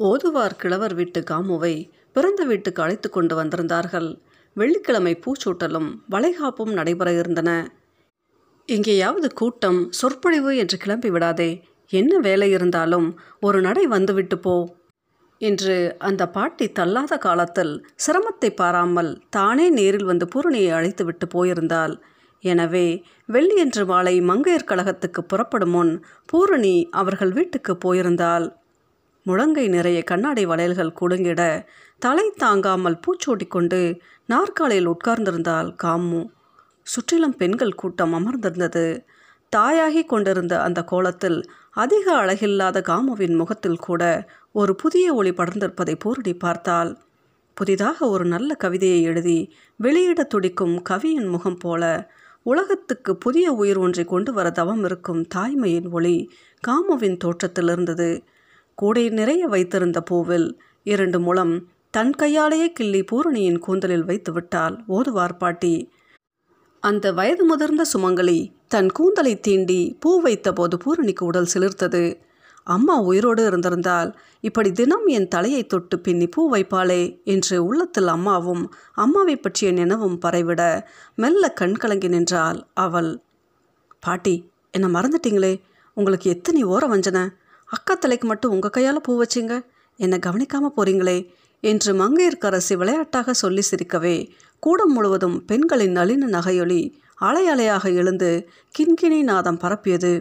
ஓதுவார் கிழவர் வீட்டு காமுவை பிறந்த வீட்டுக்கு அழைத்து கொண்டு வந்திருந்தார்கள். வெள்ளிக்கிழமை பூச்சூட்டலும் வளைகாப்பும் நடைபெற இருந்தன. எங்கேயாவது கூட்டம் சொற்பொழிவு என்று கிளம்பி விடாதே. என்ன வேலை இருந்தாலும் ஒரு நடை வந்துவிட்டு போ என்று அந்த பாட்டி தள்ளாத காலத்தில் சிரமத்தை பாராமல் தானே நேரில் வந்து பூரணியை அழைத்து விட்டு போயிருந்தாள். எனவே வெள்ளியன்று மாலை மங்கையர் கழகத்துக்கு புறப்படும் முன் பூரணி அவர்கள் வீட்டுக்கு போயிருந்தாள். முழங்கை நிறைய கண்ணாடி வளையல்கள் குலுங்கிட தலை தாங்காமல் பூச்சோட்டி கொண்டு நாற்காலியில் உட்கார்ந்திருந்தாள் காமு. சுற்றிலும் பெண்கள் கூட்டம் அமர்ந்திருந்தது. தாயாகி கொண்டிருந்த அந்த கோலத்தில் அதிக அழகில்லாத காமுவின் முகத்தில் கூட ஒரு புதிய ஒளி படர்ந்திருப்பதை போரடி பார்த்தாள். புதிதாக ஒரு நல்ல கவிதையை எழுதி வெளியிட துடிக்கும் கவியின் முகம் போல உலகத்துக்கு புதிய உயிர் ஒன்றை கொண்டு வர தவம் இருக்கும் தாய்மையின் ஒளி காமுவின் தோற்றத்தில் இருந்தது. கூடை நிறைய வைத்திருந்த பூவில் இரண்டு முளம் தன் கையாலேயே கிள்ளி பூரணியின் கூந்தலில் வைத்து விட்டாள் ஓதுவார் பாட்டி. அந்த வயது முதிர்ந்த சுமங்கலி தன் கூந்தலை தீண்டி பூ வைத்தபோது பூரணிக்கு உடல் சிலிர்த்தது. அம்மா உயிரோடு இருந்திருந்தால் இப்படி தினம் என் தலையை தொட்டு பின்னி பூ வைப்பாளே என்று உள்ளத்தில் அம்மாவும் அம்மாவை பற்றிய நினைவும் பறைவிட மெல்ல கண் கலங்கி நின்றாள் அவள். பாட்டி என்னை மறந்துட்டீங்களே? உங்களுக்கு எத்தனை ஓர வஞ்சனை அக்கா தலைக்கு மட்டும் உங்கள் கையால் பூ வச்சிங்க? என்னை கவனிக்காமல் போறீங்களே. என்று மங்கையர்க்கரசி விளையாட்டாக சொல்லி சிரிக்கவே கூடம் முழுவதும் பெண்களின் நளின நகையொலி அலை அலையாக எழுந்து கிண்கிணி நாதம் பரப்பியது.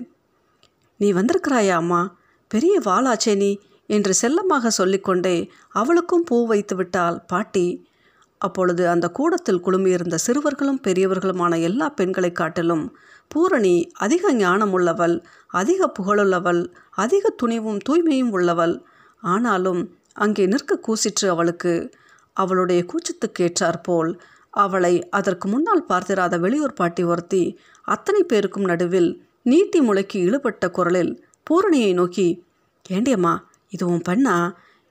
நீ வந்திருக்கிறாயா அம்மா? பெரிய வாளாச்சே நீ என்று செல்லமாக சொல்லிக்கொண்டே அவளுக்கும் பூ வைத்து விட்டாள் பாட்டி. அப்பொழுது அந்த கூடத்தில் குழுமியிருந்த சிறுவர்களும் பெரியவர்களுமான எல்லா பெண்களை காட்டிலும் பூரணி அதிக ஞானம் உள்ளவள் அதிக புகழுள்ளவள் அதிக துணிவும் தூய்மையும் உள்ளவள். ஆனாலும் அங்கே நிற்க கூசிற்று அவளுக்கு. அவளுடைய கூச்சத்துக்கு ஏற்றாற்போல் அவளை அதற்கு முன்னால் பார்த்திராத வெளியூர் பாட்டி ஒருத்தி அத்தனை பேருக்கும் நடுவில் நீட்டி முளைக்கு இழுபட்ட குரலில் பூரணியை நோக்கி ஏண்டியம்மா இது உன் பெண்ணா?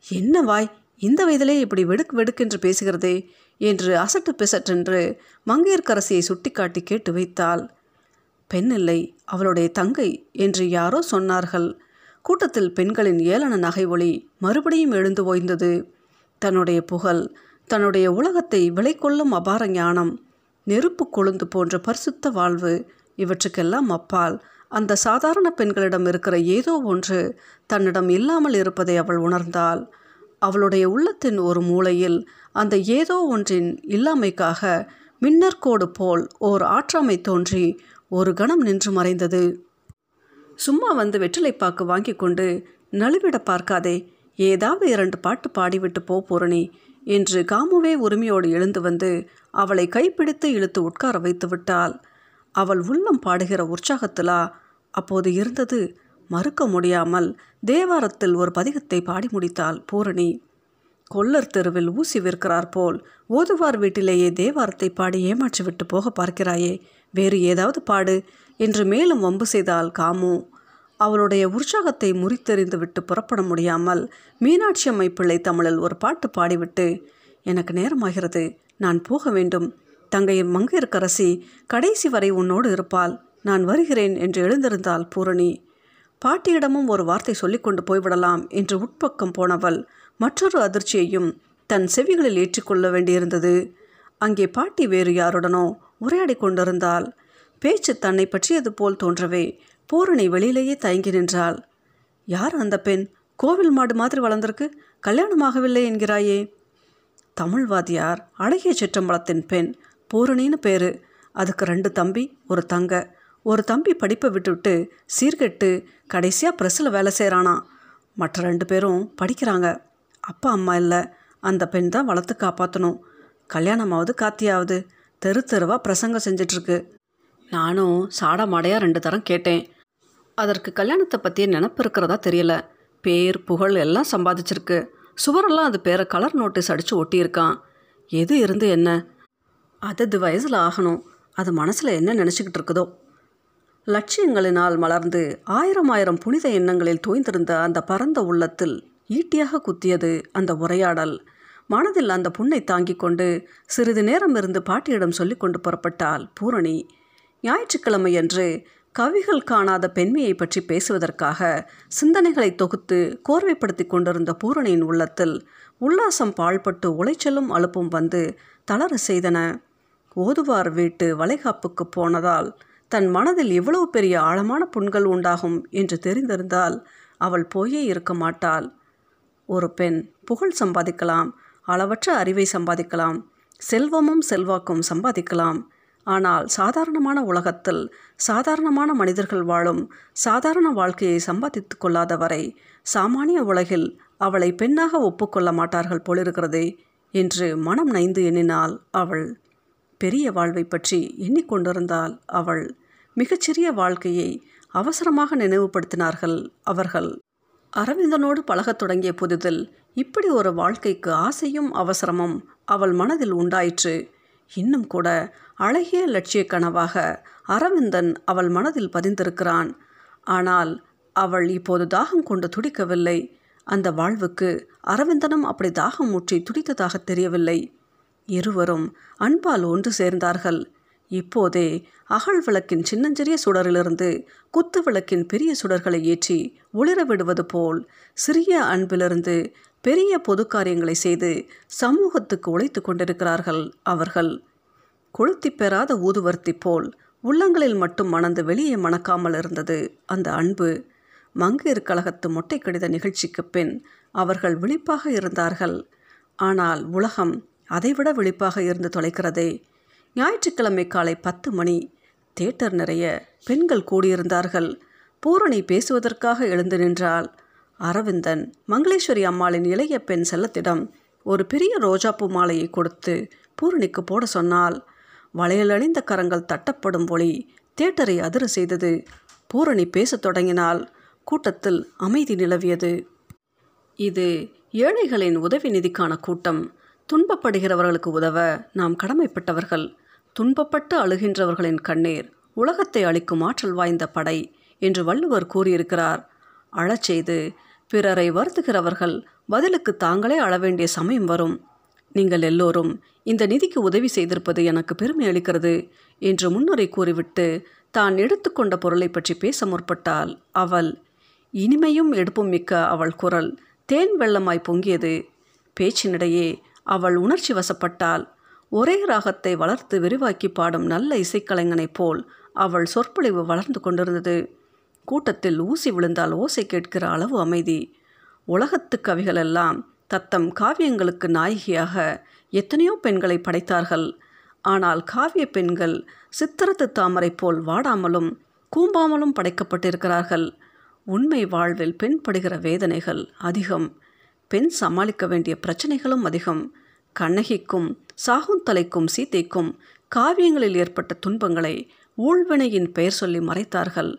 என்ன வாய்? இந்த வயதிலே இப்படி வெடுக்கு வெடுக்கென்று பேசுகிறதே? என்று அசட்டு பிசட்டென்று மங்கையர்க்கரசியை சுட்டிக்காட்டி கேட்டு வைத்தாள். பெண்ணில்லை அவளுடைய தங்கை என்று யாரோ சொன்னார்கள். கூட்டத்தில் பெண்களின் ஏளன நகை ஒளி மறுபடியும் எழுந்து ஓய்ந்தது. தன்னுடைய புகழ் தன்னுடைய உலகத்தை விலை கொள்ளும் அபார ஞானம் நெருப்பு கொழுந்து போன்ற பரிசுத்த வாழ்வு இவற்றுக்கெல்லாம் அப்பால். அந்த சாதாரண பெண்களிடம் இருக்கிற ஏதோ ஒன்று தன்னிடம் இல்லாமல் இருப்பதை அவள் உணர்ந்தாள். அவளுடைய உள்ளத்தின் ஒரு மூலையில் அந்த ஏதோ ஒன்றின் இல்லாமைக்காக மின்னற்கோடு போல் ஓர் ஆற்றாமை தோன்றி ஒரு கணம் நின்று மறைந்தது. சும்மா வந்து வெற்றிலைப்பாக்கு வாங்கி கொண்டு நழுவிட பார்க்காதே ஏதாவது இரண்டு பாட்டு பாடிவிட்டு போ பூரணி என்று காமுவே உரிமையோடு எழுந்து வந்து அவளை கைப்பிடித்து இழுத்து உட்கார வைத்து விட்டாள் அவள் உள்ளம் பாடுகிற உற்சாகத்திலா அப்போது இருந்தது மறுக்க முடியாமல் தேவாரத்தில் ஒரு பதிகத்தை பாடி முடித்தாள் பூரணி. கொல்லர் தெருவில் ஊசி விற்கிறார் போல் ஓதுவார் வீட்டிலேயே தேவாரத்தை பாடி ஏமாற்றி விட்டு போக பார்க்கிறாயே வேறு ஏதாவது பாடு என்று மேலும் வம்பு செய்தால் காமு. அவளுடைய உற்சாகத்தை முறித்தெறிந்து விட்டு புறப்பட முடியாமல் மீனாட்சி அம்மை பிள்ளை தமிழில் ஒரு பாட்டு பாடிவிட்டு எனக்கு நேரமாகிறது நான் போக வேண்டும். தங்கை மங்கையர்க்கரசி கடைசி வரை உன்னோடு இருப்பாள். நான் வருகிறேன் என்று எழுந்திருந்தாள் பூரணி. பாட்டியிடமும் ஒரு வார்த்தை சொல்லிக்கொண்டு போய்விடலாம் என்று உட்பக்கம் போனவள் மற்றொரு அதிர்ச்சியையும் தன் செவிகளில் ஏற்றிக்கொள்ள வேண்டியிருந்தது. அங்கே பாட்டி வேறு யாருடனோ உரையாடி கொண்டிருந்தாள். பேச்சு தன்னை பற்றியது போல் தோன்றவே பூரணி வெளியிலேயே தயங்கி நின்றாள். யார் அந்த பெண்? கோவில் மாடு மாதிரி வளர்ந்திருக்கு. கல்யாணமாகவில்லை என்கிறாயே. தமிழ்வாதியார் அழகிய சிற்றம்பலத்தின் பெண் பூரணின்னு பேரு. அதுக்கு ரெண்டு தம்பி ஒரு தங்க. ஒரு தம்பி படிப்பை விட்டுவிட்டு சீர்கெட்டு கடைசியாக ப்ரெஸ்ஸில் வேலை செய்கிறானா மற்ற ரெண்டு பேரும் படிக்கிறாங்க. அப்பா அம்மா இல்லை. அந்த பெண் தான் வளர்த்து காப்பாற்றணும் கல்யாணமாவது காத்தியாவது. தெரு தெருவாக பிரசங்கம் செஞ்சிட்ருக்கு. நானும் சாட மாடையாக ரெண்டு தரம் கேட்டேன். அதற்கு கல்யாணத்தை பற்றிய நினப்பு இருக்கிறதா தெரியல. பேர் புகழ் எல்லாம் சம்பாதிச்சிருக்கு. சுவரெல்லாம் அது பேரை கலர் நோட்டீஸ் அடித்து ஒட்டியிருக்கான். எது இருந்து என்ன? அதது வயசில் ஆகணும். அது மனசில் என்ன நினச்சிக்கிட்டு இருக்குதோ? லட்சியங்களினால் மலர்ந்து ஆயிரம் ஆயிரம் புனித எண்ணங்களில் தோய்ந்திருந்த அந்த பரந்த உள்ளத்தில் ஈட்டியாக குத்தியது அந்த உரையாடல். மனதில் அந்த புண்ணை தாங்கிக் கொண்டு சிறிது நேரம் இருந்து பாட்டியிடம் சொல்லி கொண்டு புறப்பட்டாள் பூரணி. ஞாயிற்றுக்கிழமையன்று கவிகள் காணாத பெண்மையை பற்றி பேசுவதற்காக சிந்தனைகளை தொகுத்து கோர்வைப்படுத்தி கொண்டிருந்த பூரணியின் உள்ளத்தில் உல்லாசம் பாழ்பட்டு உளைச்சலும் அலுப்பும் வந்து தளர செய்தன. ஓதுவார் வீட்டு வளைகாப்புக்கு போனதால் தன் மனதில் இவ்வளவு பெரிய ஆழமான புண்கள் உண்டாகும் என்று தெரிந்திருந்தால் அவள் போயே இருக்க மாட்டாள். ஒரு பெண் புகழ் சம்பாதிக்கலாம் அளவற்ற அறிவை சம்பாதிக்கலாம் செல்வமும் செல்வாக்கும் சம்பாதிக்கலாம். ஆனால் சாதாரணமான உலகத்தில் சாதாரணமான மனிதர்கள் வாழும் சாதாரண வாழ்க்கையை சம்பாதித்து கொள்ளாத வரை சாமானிய உலகில் அவளை பெண்ணாக ஒப்புக்கொள்ள மாட்டார்கள் போலிருக்கிறதே என்று மனம் நைந்து எண்ணினாள் அவள். பெரிய வாழ்வை பற்றி எண்ணிக்கொண்டிருந்தாள் அவள். மிகச்சிறிய வாழ்க்கையை அவசரமாக நினைவுபடுத்தினார்கள் அவர்கள். அரவிந்தனோடு பழகத் தொடங்கிய புதிதில் இப்படி ஒரு வாழ்க்கைக்கு ஆசையும் அவசரமும் அவள் மனதில் உண்டாயிற்று. இன்னும் கூட அழகிய லட்சிய கனவாக அரவிந்தன் அவள் மனதில் பதிந்திருக்கிறான். ஆனால் அவள் இப்போது தாகம் கொண்டு துடிக்கவில்லை. அந்த வாழ்வுக்கு அரவிந்தனும் அப்படி தாகம் ஊற்றி துடித்ததாக தெரியவில்லை. இருவரும் அன்பால் ஒன்று சேர்ந்தார்கள். இப்போதே அகல் விளக்கின் சின்னஞ்சிறிய சுடரிலிருந்து குத்து விளக்கின் பெரிய சுடர்களை ஏற்றி ஒளிர விடுவது போல் சிறிய அன்பிலிருந்து பெரிய பொது காரியங்களை செய்து சமூகத்துக்கு உழைத்து கொண்டிருக்கிறார்கள் அவர்கள். கொளுத்தி பெறாத ஊதுவர்த்தி போல் உள்ளங்களில் மட்டும் மணந்து வெளியே மணக்காமல் இருந்தது அந்த அன்பு. மங்கையர் கழகத்து மொட்டை கடித நிகழ்ச்சிக்கு பின் அவர்கள் விழிப்பாக இருந்தார்கள். ஆனால் உலகம் அதைவிட விழிப்பாக இருந்து தொலைக்கிறதே ஞாயிற்றுக்கிழமை காலை பத்து மணி. தேட்டர் நிறைய பெண்கள் கூடியிருந்தார்கள். பூரணி பேசுவதற்காக எழுந்து நின்றால் அரவிந்தன் மங்களேஸ்வரி அம்மாளின் இளைய பெண் செல்லத்திடம் ஒரு பெரிய ரோஜாப்பூ மாலையை கொடுத்து பூரணிக்கு போட சொன்னால் வளையலணிந்த கரங்கள் தட்டப்படும் ஒளி தேட்டரை அதிர செய்தது. பூரணி பேசத் தொடங்கினால் கூட்டத்தில் அமைதி நிலவியது. இது ஏழைகளின் உதவி நிதிக்கான கூட்டம். துன்பப்படுகிறவர்களுக்கு உதவ நாம் கடமைப்பட்டவர்கள். துன்பப்பட்டு அழுகின்றவர்களின் கண்ணீர் உலகத்தை அளிக்கும் ஆற்றல் வாய்ந்த படை என்று வள்ளுவர் கூறியிருக்கிறார். அழச் செய்து பிறரை வருத்துகிறவர்கள் பதிலுக்கு தாங்களே அழ வேண்டிய சமயம் வரும். நீங்கள் எல்லோரும் இந்த நிதிக்கு உதவி செய்திருப்பது எனக்கு பெருமை அளிக்கிறது என்று முன்னுரை கூறிவிட்டு தான் எடுத்துக்கொண்ட பொருளை பற்றி பேச முற்பட்டால் அவள். இனிமையும் எடுப்பும் மிக்க அவள் குரல் தேன் வெள்ளமாய் பொங்கியது. பேச்சினிடையே அவள் உணர்ச்சி வசப்பட்டாள். ஒரே ராகத்தை வளர்த்து விரிவாக்கி பாடும் நல்ல இசைக்கலைஞனைப் போல் அவள் சொற்பொழிவு வளர்ந்து கொண்டிருந்தது. கூட்டத்தில் ஊசி விழுந்தால் ஓசை கேட்கிற அளவு அமைதி. உலகத்து கவிகளெல்லாம் தத்தம் காவியங்களுக்கு நாயகியாக எத்தனையோ பெண்களை படைத்தார்கள். ஆனால் காவிய பெண்கள் சித்திரத்து தாமரை போல் வாடாமலும் கூம்பாமலும் படைக்கப்பட்டிருக்கிறார்கள். உண்மை வாழ்வில் பெண் படுகிற வேதனைகள் அதிகம். பெண் சமாளிக்க வேண்டிய பிரச்சனைகளும் அதிகம். கண்ணகிக்கும் சாகுந்தலைக்கும் சீதைக்கும் காவியங்களில் ஏற்பட்ட துன்பங்களை ஊழ்வினையின் பெயர் சொல்லி மறைத்தார்கள்.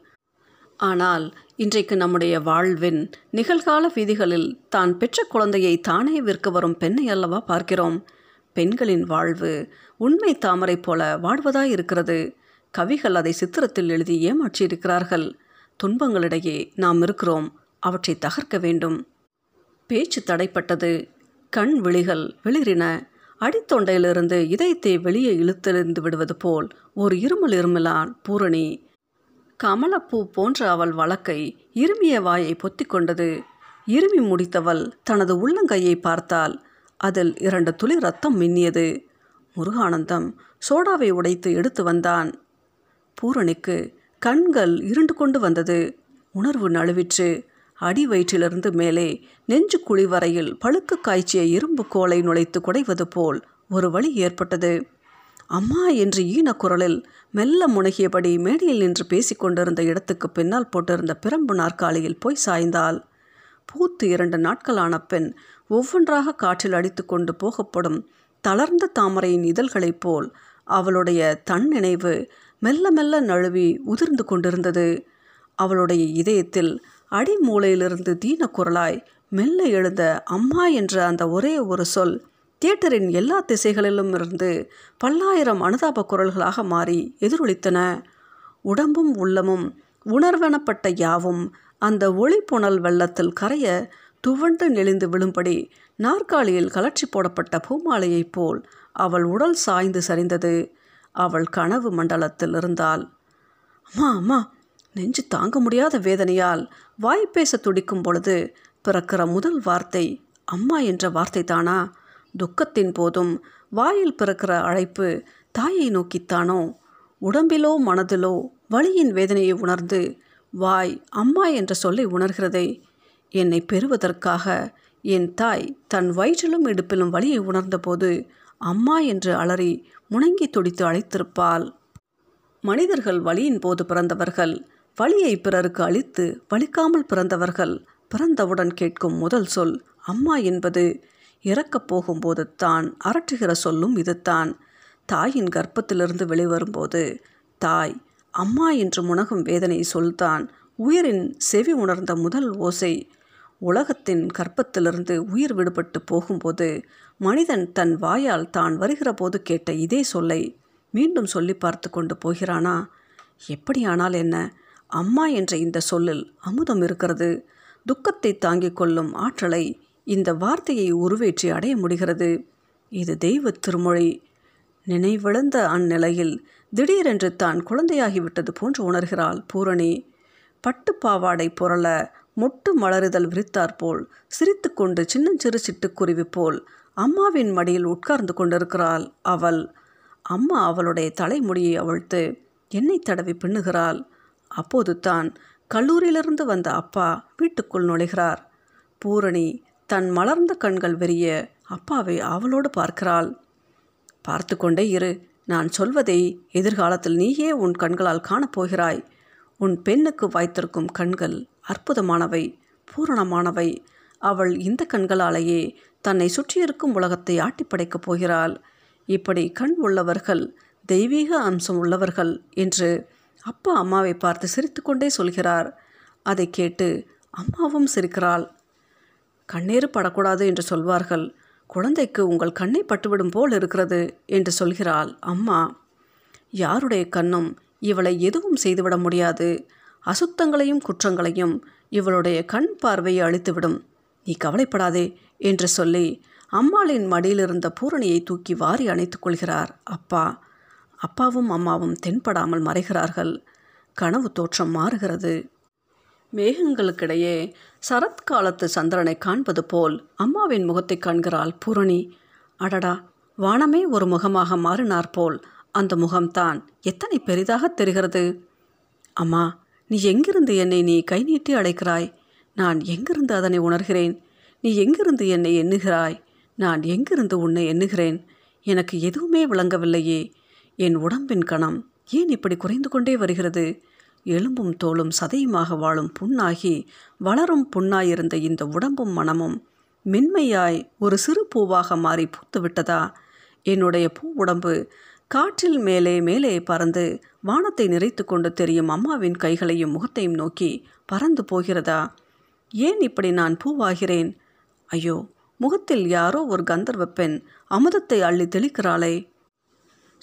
ஆனால் இன்றைக்கு நம்முடைய வாழ்வின் நிகழ்கால வீதிகளில் தான் பெற்ற குழந்தையை தானே விற்க வரும் பெண்ணை அல்லவா பார்க்கிறோம். பெண்களின் வாழ்வு உண்மை தாமரை போல வாழ்வதாய் இருக்கிறது. கவிகள் அதை சித்திரத்தில் எழுதி ஏமாற்றியிருக்கிறார்கள். துன்பங்களிடையே நாம் இருக்கிறோம். அவற்றை தகர்க்க வேண்டும். பேச்சு தடைப்பட்டது. கண் விழிகள் வெளிரின அடித்தொண்டையிலிருந்து இதயத்தை வெளியே இழுத்தெறிந்து விடுவது போல் ஒரு இருமல் இருமலான் பூரணி. கமலப்பூ போன்ற அவள் வழக்கை இருமிய வாயை பொத்தி கொண்டது. இருமி முடித்தவள் தனது உள்ளங்கையை பார்த்தால் அதில் இரண்டு துளி ரத்தம் மின்னியது. முருகானந்தம் சோடாவை உடைத்து எடுத்து வந்தான். பூரணிக்கு கண்கள் இருண்டு கொண்டு வந்தது. உணர்வு நழுவிற்று. அடி வயிற்றிலிருந்து மேலே நெஞ்சு குழி வரையில் பழுக்கு காய்ச்சிய இரும்பு கோலை நுழைத்து குடைவது போல் ஒரு வழி ஏற்பட்டது. அம்மா என்று ஈன குரலில் மெல்ல முனகியபடி மேடையில் நின்று பேசிக்கொண்டிருந்த இடத்துக்கு பின்னால் போட்டிருந்த பிரம்பு நாற்காலியில் போய் சாய்ந்தாள். பூத்து இரண்டு நாட்களான பெண் ஒவ்வொன்றாக காற்றில் அடித்து கொண்டு போகப்படும் தளர்ந்த தாமரையின் இதழ்களைப் போல் அவளுடைய தன் நினைவு மெல்ல மெல்ல நழுவி உதிர்ந்து கொண்டிருந்தது. அவளுடைய இதயத்தில் அடிமூலையிலிருந்து தீன குரலாய் மெல்ல எழுந்த அம்மா என்ற அந்த ஒரே ஒரு சொல் தியேட்டரின் எல்லா திசைகளிலும் இருந்து பல்லாயிரம் அனுதாப குரல்களாக மாறி எதிரொலித்தன. உடம்பும் உள்ளமும் உணர்வெனப்பட்ட யாவும் அந்த ஒளிப்புணல் வெள்ளத்தில் கரைய துவண்டு நெளிந்து விழும்படி நாற்காலியில் கலற்றி போடப்பட்ட பூமாலையைப் போல் அவள் உடல் சாய்ந்து சரிந்தது. அவள் கனவு மண்டலத்தில் இருந்தாள். அம்மா அம்மா நெஞ்சு தாங்க முடியாத வேதனையால் வாய் பேச துடிக்கும் பொழுது பிறக்கிற முதல் வார்த்தை அம்மா என்ற வார்த்தை தானா துக்கத்தின் போதும் வாயில் பிறக்கிற அழைப்பு தாயை நோக்கித்தானோ? உடம்பிலோ மனதிலோ வலியின் வேதனையை உணர்ந்து வாய் அம்மா என்ற சொல்லை உணர்கிறதே என்னை பெறுவதற்காக என் தாய் தன் வயிற்றிலும் இடுப்பிலும் வலியை உணர்ந்தபோது அம்மா என்று அலறி முணங்கி துடித்து அழைத்திருப்பாள். மனிதர்கள் வலியின் போது பிறந்தவர்கள் வழியை பிறருக்கு அளித்து வலிக்காமல் பிறந்தவர்கள் பிறந்தவுடன் கேட்கும் முதல் சொல் அம்மா என்பது இறக்கப் போகும்போது தான் அரட்டுகிற சொல்லும் இதுதான். தாயின் கர்ப்பத்திலிருந்து வெளிவரும்போது தாய் அம்மா என்று முனகும் வேதனை சொல்தான். உயிரின் செவி உணர்ந்த முதல் ஓசை உலகத்தின் கற்பத்திலிருந்து உயிர் விடுபட்டு போகும்போது மனிதன் தன் வாயால் தான் வருகிற போது கேட்ட இதே சொல்லை மீண்டும் சொல்லி பார்த்து கொண்டு போகிறானா? எப்படியானால் என்ன? அம்மா என்ற இந்த சொல்லில் அமுதம் இருக்கிறது. துக்கத்தை தாங்கிக் கொள்ளும் ஆற்றலை இந்த வார்த்தையை உருவேற்றி அடைய முடிகிறது. இது தெய்வ திருமொழி. நினைவிழந்த அந்நிலையில் திடீரென்று தான் குழந்தையாகிவிட்டது போன்று உணர்கிறாள் பூரணி. பட்டு பாவாடை புரள மொட்டு மலருதல் விரித்தாற்போல் சிரித்து கொண்டு சின்னஞ்சிறு சிட்டுக்குருவி போல் அம்மாவின் மடியில் உட்கார்ந்து கொண்டிருக்கிறாள் அவள். அம்மா அவளுடைய தலைமுடியை அவிழ்த்து எண்ணெய் தடவி பின்னுகிறாள். அப்போது தான் கல்லூரியிலிருந்து வந்த அப்பா வீட்டுக்குள் நுழைகிறார். பூரணி தன் மலர்ந்த கண்கள் வெறிய அப்பாவை அவளோடு பார்க்கிறாள். பார்த்து கொண்டே இரு நான் சொல்வதை எதிர்காலத்தில் நீயே உன் கண்களால் காணப்போகிறாய் உன் பெண்ணுக்கு வாய்த்திருக்கும் கண்கள் அற்புதமானவை பூரணமானவை. அவள் இந்த கண்களாலேயே தன்னை சுற்றியிருக்கும் உலகத்தை ஆட்டி படைக்கப் போகிறாள். இப்படி கண் உள்ளவர்கள் தெய்வீக அம்சம் உள்ளவர்கள் என்று அப்பா அம்மாவை பார்த்து சிரித்துக்கொண்டே சொல்கிறார். அதை கேட்டு அம்மாவும் சிரிக்கிறாள். கண்ணீர் படக்கூடாது என்று சொல்வார்கள். குழந்தைக்கு உங்கள் கண்ணை பட்டுவிடும் போல் இருக்கிறது என்று சொல்கிறாள் அம்மா. யாருடைய கண்ணும் இவளை எதுவும் செய்துவிட முடியாது. அசுத்தங்களையும் குற்றங்களையும் இவளுடைய கண் பார்வையை அழித்துவிடும். நீ கவலைப்படாதே என்று சொல்லி அம்மாளின் மடியிலிருந்த பூரணியை தூக்கி வாரி அணைத்துக் கொள்கிறார் அப்பா. அப்பாவும் அம்மாவும் தென்படாமல் மறைகிறார்கள். கனவு தோற்றம் மாறுகிறது. மேகங்களுக்கிடையே சரத்காலத்து சந்திரனை காண்பது போல் அம்மாவின் முகத்தை காண்கிறாள் பூரணி. அடடா வானமே ஒரு முகமாக மாறினார் போல் அந்த முகம்தான் எத்தனை பெரிதாக தெரிகிறது. அம்மா நீ எங்கிருந்து என்னை நீ கை நீட்டி அழைக்கிறாய்? நான் எங்கிருந்து அதனை உணர்கிறேன்? நீ எங்கிருந்து என்னை எண்ணுகிறாய்? நான் எங்கிருந்து உன்னை எண்ணுகிறேன்? எனக்கு எதுவுமே விளங்கவில்லையே. என் உடம்பின் கணம் ஏன் இப்படி குறைந்து கொண்டே வருகிறது? எலும்பும் தோளும் சதையுமாக வாழும் புண்ணாகி வளரும் புண்ணாயிருந்த இந்த உடம்பும் மனமும் மென்மையாய் ஒரு சிறு பூவாக மாறி பூத்து விட்டதா என்னுடைய பூ உடம்பு காற்றில் மேலே மேலே பறந்து வானத்தை நிறைத்து கொண்டு தெரியும் அம்மாவின் கைகளையும் முகத்தையும் நோக்கி பறந்து போகிறதா? ஏன் இப்படி நான் பூவாகிறேன்? ஐயோ முகத்தில் யாரோ ஒரு கந்தர்வ பெண் அமுதத்தை அள்ளி தெளிக்கிறாளே.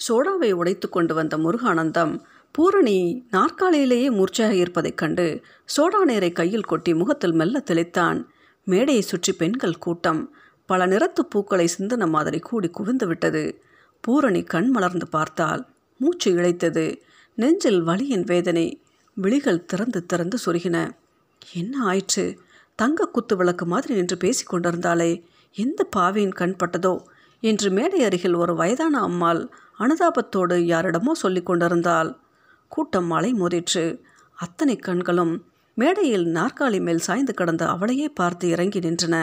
சோடாவை உடைத்து கொண்டு வந்த முருகானந்தம் பூரணி நாற்காலியிலேயே மூர்ச்சையாக இருப்பதைக் கண்டு சோடா நீரை கையில் கொட்டி முகத்தில் மெல்ல தெளித்தான். மேடையை சுற்றி பெண்கள் கூட்டம். பல நிறத்து பூக்களை சிந்தன மாதிரி கூடி குவிந்து விட்டது. பூரணி கண் மலர்ந்து பார்த்தால் மூச்சு இழைத்தது. நெஞ்சில் வலியின் வேதனை. விழிகள் திறந்து திறந்து சொருகின. என்ன ஆயிற்று? தங்க குத்து விளக்கு மாதிரி நின்று பேசி கொண்டிருந்தாலே எந்த பாவியின் கண் பட்டதோ? என்று மேடை அருகில் ஒரு வயதான அம்மாள் அனுதாபத்தோடு யாரிடமோ சொல்லி கொண்டிருந்தாள். கூட்டம் மலை மோதிற்று. அத்தனை கண்களும் மேடையில் நாற்காலி மேல் சாய்ந்து கிடந்த அவளையே பார்த்து இறங்கி நின்றன.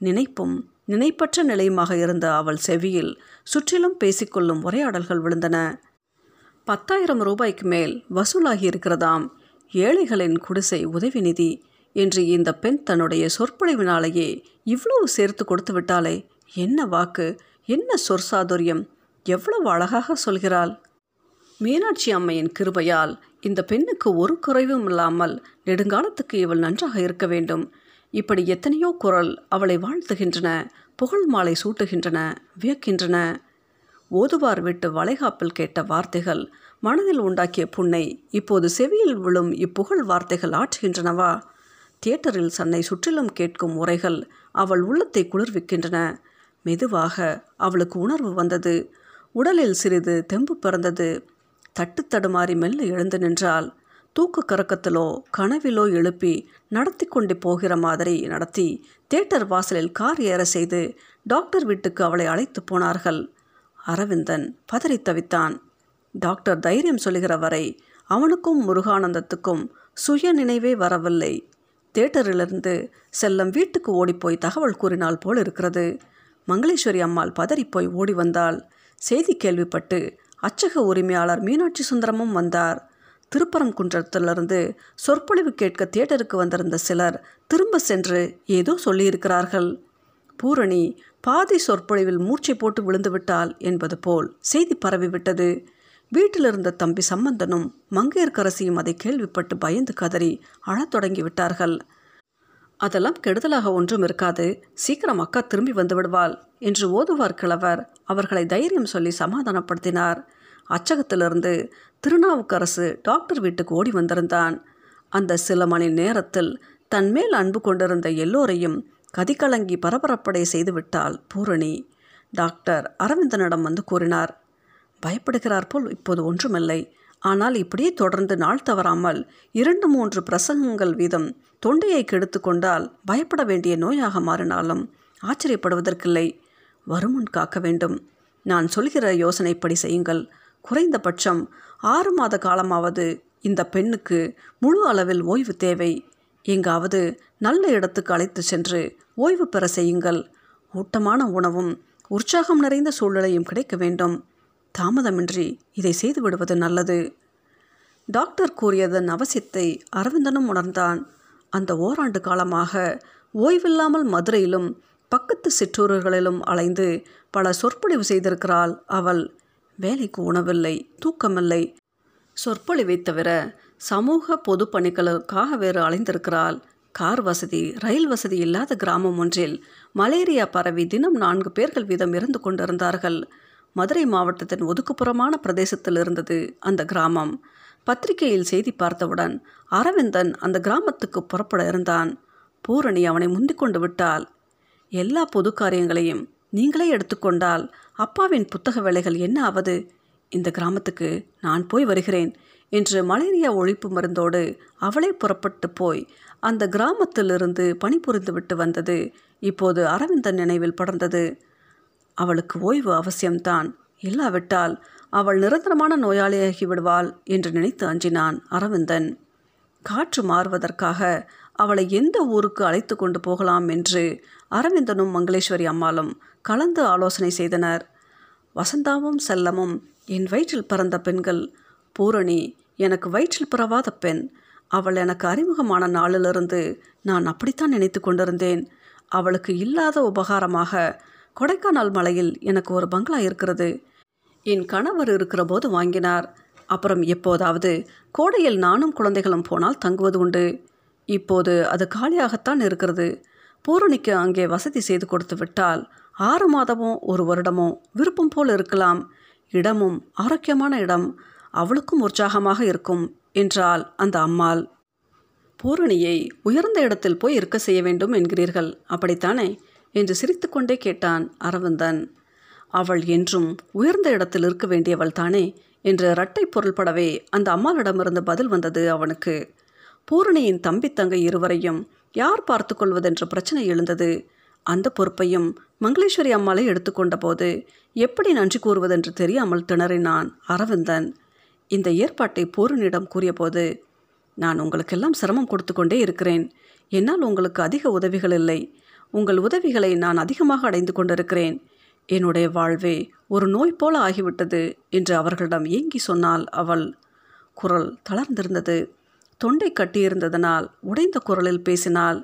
நினைப்பும் நினைப்பற்ற நிலையுமாக இருந்த அவள் செவியில் சுற்றிலும் பேசிக்கொள்ளும் உரையாடல்கள் விழுந்தன. பத்தாயிரம் ரூபாய்க்கு மேல் வசூலாகி இருக்கிறதாம் ஏழைகளின் குடிசை உதவி நிதி என்று இந்த பெண் தன்னுடைய சொற்பொழிவினாலேயே இவ்வளவு சேர்த்து கொடுத்து விட்டாலே என்ன வாக்கு என்ன சொற்சாதுரியம் எவ்வளவு அழகாக சொல்கிறாள். மீனாட்சி அம்மையின் கிருபையால் இந்த பெண்ணுக்கு ஒரு குறைவும் இல்லாமல் நெடுங்காலத்துக்கு இவள் நன்றாக இருக்க வேண்டும். இப்படி எத்தனையோ குரல் அவளை வாழ்த்துகின்றன புகழ் மாலை சூட்டுகின்றன வியக்கின்றன. ஓதுவார் விட்டு வளைகாப்பில் கேட்ட வார்த்தைகள் மனதில் உண்டாக்கிய புண்ணை இப்போது செவியில் விழும் இப்புகழ் வார்த்தைகள் ஆற்றுகின்றனவா? தியேட்டரில் சன்னை சுற்றிலும் கேட்கும் உரைகள் அவள் உள்ளத்தை குளிர்விக்கின்றன. மெதுவாக அவளுக்கு உணர்வு வந்தது. உடலில் சிறிது தெம்பு பிறந்தது. தட்டு தடுமாறி மெல்ல எழுந்து நின்றால் தூக்கு கறக்கத்திலோ கனவிலோ எழுப்பி நடத்தி கொண்டு போகிற மாதிரி நடத்தி தேட்டர் வாசலில் கார் ஏற செய்து டாக்டர் வீட்டுக்கு அவளை அழைத்து போனார்கள். அரவிந்தன் பதறி தவித்தான். டாக்டர் தைரியம் சொல்லுகிற வரை அவனுக்கும் முருகானந்தத்துக்கும் சுய நினைவே வரவில்லை. தேட்டரிலிருந்து செல்லம் வீட்டுக்கு ஓடிப்போய் தகவல் கூறினால் போல் இருக்கிறது மங்களேஸ்வரி அம்மாள் பதறிப்போய் ஓடி வந்தாள். செய்தி கேள்விப்பட்டு அச்சக உரிமையாளர் மீனாட்சி சுந்தரமும் வந்தார். திருப்பரங்குன்றத்திலிருந்து சொற்பொழிவு கேட்க தியேட்டருக்கு வந்திருந்த சிலர் திரும்ப சென்று ஏதோ சொல்லியிருக்கிறார்கள். பூரணி பாதி சொற்பொழிவில் மூச்சை போட்டு விழுந்துவிட்டாள் என்பது போல் செய்தி பரவிவிட்டது. வீட்டிலிருந்த தம்பி சம்பந்தனும் மங்கையர்க்கரசியும் அதை கேள்விப்பட்டு பயந்து கதறி அழத் தொடங்கிவிட்டார்கள். அதெல்லாம் கெடுதலாக ஒன்றும் இருக்காது. சீக்கிரம் அக்கா திரும்பி வந்து விடுவாள் என்று ஓதுவார் கிழவர். அவர்களை தைரியம் சொல்லி சமாதானப்படுத்தினார். அச்சகத்திலிருந்து திருநாவுக்கரசு டாக்டர் வீட்டுக்கு ஓடி வந்திருந்தான். அந்த சில மணி நேரத்தில் தன்மேல் அன்பு கொண்டிருந்த எல்லோரையும் கதிகலங்கி பரபரப்படை செய்துவிட்டாள் பூரணி. டாக்டர் அரவிந்தனிடம் வந்து கூறினார் பயப்படுகிறார் போல் இப்போது ஒன்றுமில்லை. ஆனால் இப்படியே தொடர்ந்து நாள் தவறாமல் இரண்டு மூன்று பிரசங்கங்கள் வீதம் தொண்டையை கெடுத்து கொண்டால் பயப்பட வேண்டிய நோயாக மாறினாலும் ஆச்சரியப்படுவதற்கில்லை. வருமுன் காக்க வேண்டும். நான் சொல்கிற யோசனைப்படி செய்யுங்கள். குறைந்தபட்சம் ஆறு மாத காலமாவது இந்த பெண்ணுக்கு முழு அளவில் ஓய்வு தேவை. எங்காவது நல்ல இடத்துக்கு அழைத்து சென்று ஓய்வு பெற செய்யுங்கள். ஊட்டமான உணவும் உற்சாகம் நிறைந்த சூழ்நிலையும் கிடைக்க வேண்டும். தாமதமின்றி இதை செய்துவிடுவது நல்லது. டாக்டர் கூறியதன் அவசியத்தை அரவிந்தனும் உணர்ந்தான். அந்த ஓராண்டு காலமாக ஓய்வில்லாமல் மதுரையிலும் பக்கத்து சிற்றூர்களிலும் அலைந்து பல சொற்பொழிவு செய்திருக்கிறாள் அவள். வேலைக்கு உணவில்லை தூக்கமில்லை. சொற்பொழிவை தவிர சமூக பொது பணிகளுக்காக வேறு அலைந்திருக்கிறாள். கார் வசதி ரயில் வசதி இல்லாத கிராமம் ஒன்றில் மலேரியா பரவி தினம் நான்கு பேர்கள் வீதம் இறந்து கொண்டிருந்தார்கள். மதுரை மாவட்டத்தின் ஒதுக்குப்புறமான பிரதேசத்தில் இருந்தது அந்த கிராமம். பத்திரிகையில் செய்தி பார்த்தவுடன் அரவிந்தன் அந்த கிராமத்துக்கு புறப்பட இருந்தான். பூரணி அவனை முந்திக்கொண்டு விட்டாள். எல்லா பொது காரியங்களையும் நீங்களே எடுத்துக்கொண்டால் அப்பாவின் புத்தக வேலைகள் என்ன ஆவது? இந்த கிராமத்துக்கு நான் போய் வருகிறேன் என்று மலேரியா ஒழிப்பு மருந்தோடு அவளே புறப்பட்டு போய் அந்த கிராமத்திலிருந்து பணிபுரிந்து விட்டு வந்தது. இப்போது அரவிந்தன் நினைவில் படர்ந்தது. அவளுக்கு ஓய்வு அவசியம்தான். இல்லாவிட்டால் அவள் நிரந்தரமான நோயாளியாகி விடுவாள் என்று நினைத்து அஞ்சினான் அரவிந்தன். காற்று மாறுவதற்காக அவளை எந்த ஊருக்கு அழைத்து கொண்டு போகலாம் என்று அரவிந்தனும் மங்களேஸ்வரி அம்மாளும் கலந்து ஆலோசனை செய்தனர். வசந்தாவும் செல்லமும் என் வயிற்றில் பிறந்த பெண்கள். பூரணி எனக்கு வயிற்றில் பிறவாத பெண். அவள் எனக்கு அறிமுகமான நாளிலிருந்து நான் அப்படித்தான் நினைத்து கொண்டிருந்தேன். அவளுக்கு இல்லாத உபகாரமாக கொடைக்கானல் மலையில் எனக்கு ஒரு பங்களா இருக்கிறது. என் கணவர் இருக்கிற போது வாங்கினார். அப்புறம் எப்போதாவது கோடையில் நானும் குழந்தைகளும் போனால் தங்குவது உண்டு. இப்போது அது காலியாகத்தான் இருக்கிறது. பூரணிக்கு அங்கே வசதி செய்து கொடுத்து விட்டால் ஆறு மாதமோ ஒரு வருடமோ விருப்பம் போல் இருக்கலாம். இடமும் ஆரோக்கியமான இடம். அவளுக்கும் உற்சாகமாக இருக்கும் என்றால் அந்த அம்மாள். பூரணியை உயர்ந்த இடத்தில் போய் இருக்க செய்ய வேண்டும் என்கிறீர்கள். அப்படித்தானே? என்று சிரித்துக்கொண்டே கேட்டான் அரவிந்தன். அவள் என்றும் உயர்ந்த இடத்தில் இருக்க வேண்டியவள் தானே என்று இரட்டை பொருள்படவே அந்த அம்மாவிடமிருந்து பதில் வந்தது அவனுக்கு. பூரணியின் தம்பி தங்கை இருவரையும் யார் பார்த்து கொள்வதென்ற பிரச்சனை எழுந்தது. அந்த பொறுப்பையும் மங்களேஸ்வரி அம்மாளை எடுத்துக்கொண்ட போது எப்படி நன்றி கூறுவதென்று தெரியாமல் திணறினான் அரவிந்தன். இந்த ஏற்பாட்டை பூரணியிடம் கூறியபோது நான் உங்களுக்கெல்லாம் சிரமம் கொடுத்து கொண்டே இருக்கிறேன். என்னால் உங்களுக்கு அதிக உதவிகள் இல்லை. உங்கள் உதவிகளை நான் அதிகமாக அடைந்து கொண்டிருக்கிறேன். என்னுடைய வாழ்வே ஒரு நோய் போல ஆகிவிட்டது என்று அவர்களிடம் ஏங்கி சொன்னாள் அவள். குரல் தளர்ந்திருந்தது. தொண்டை கட்டியிருந்ததனால் உடைந்த குரலில் பேசினாள்.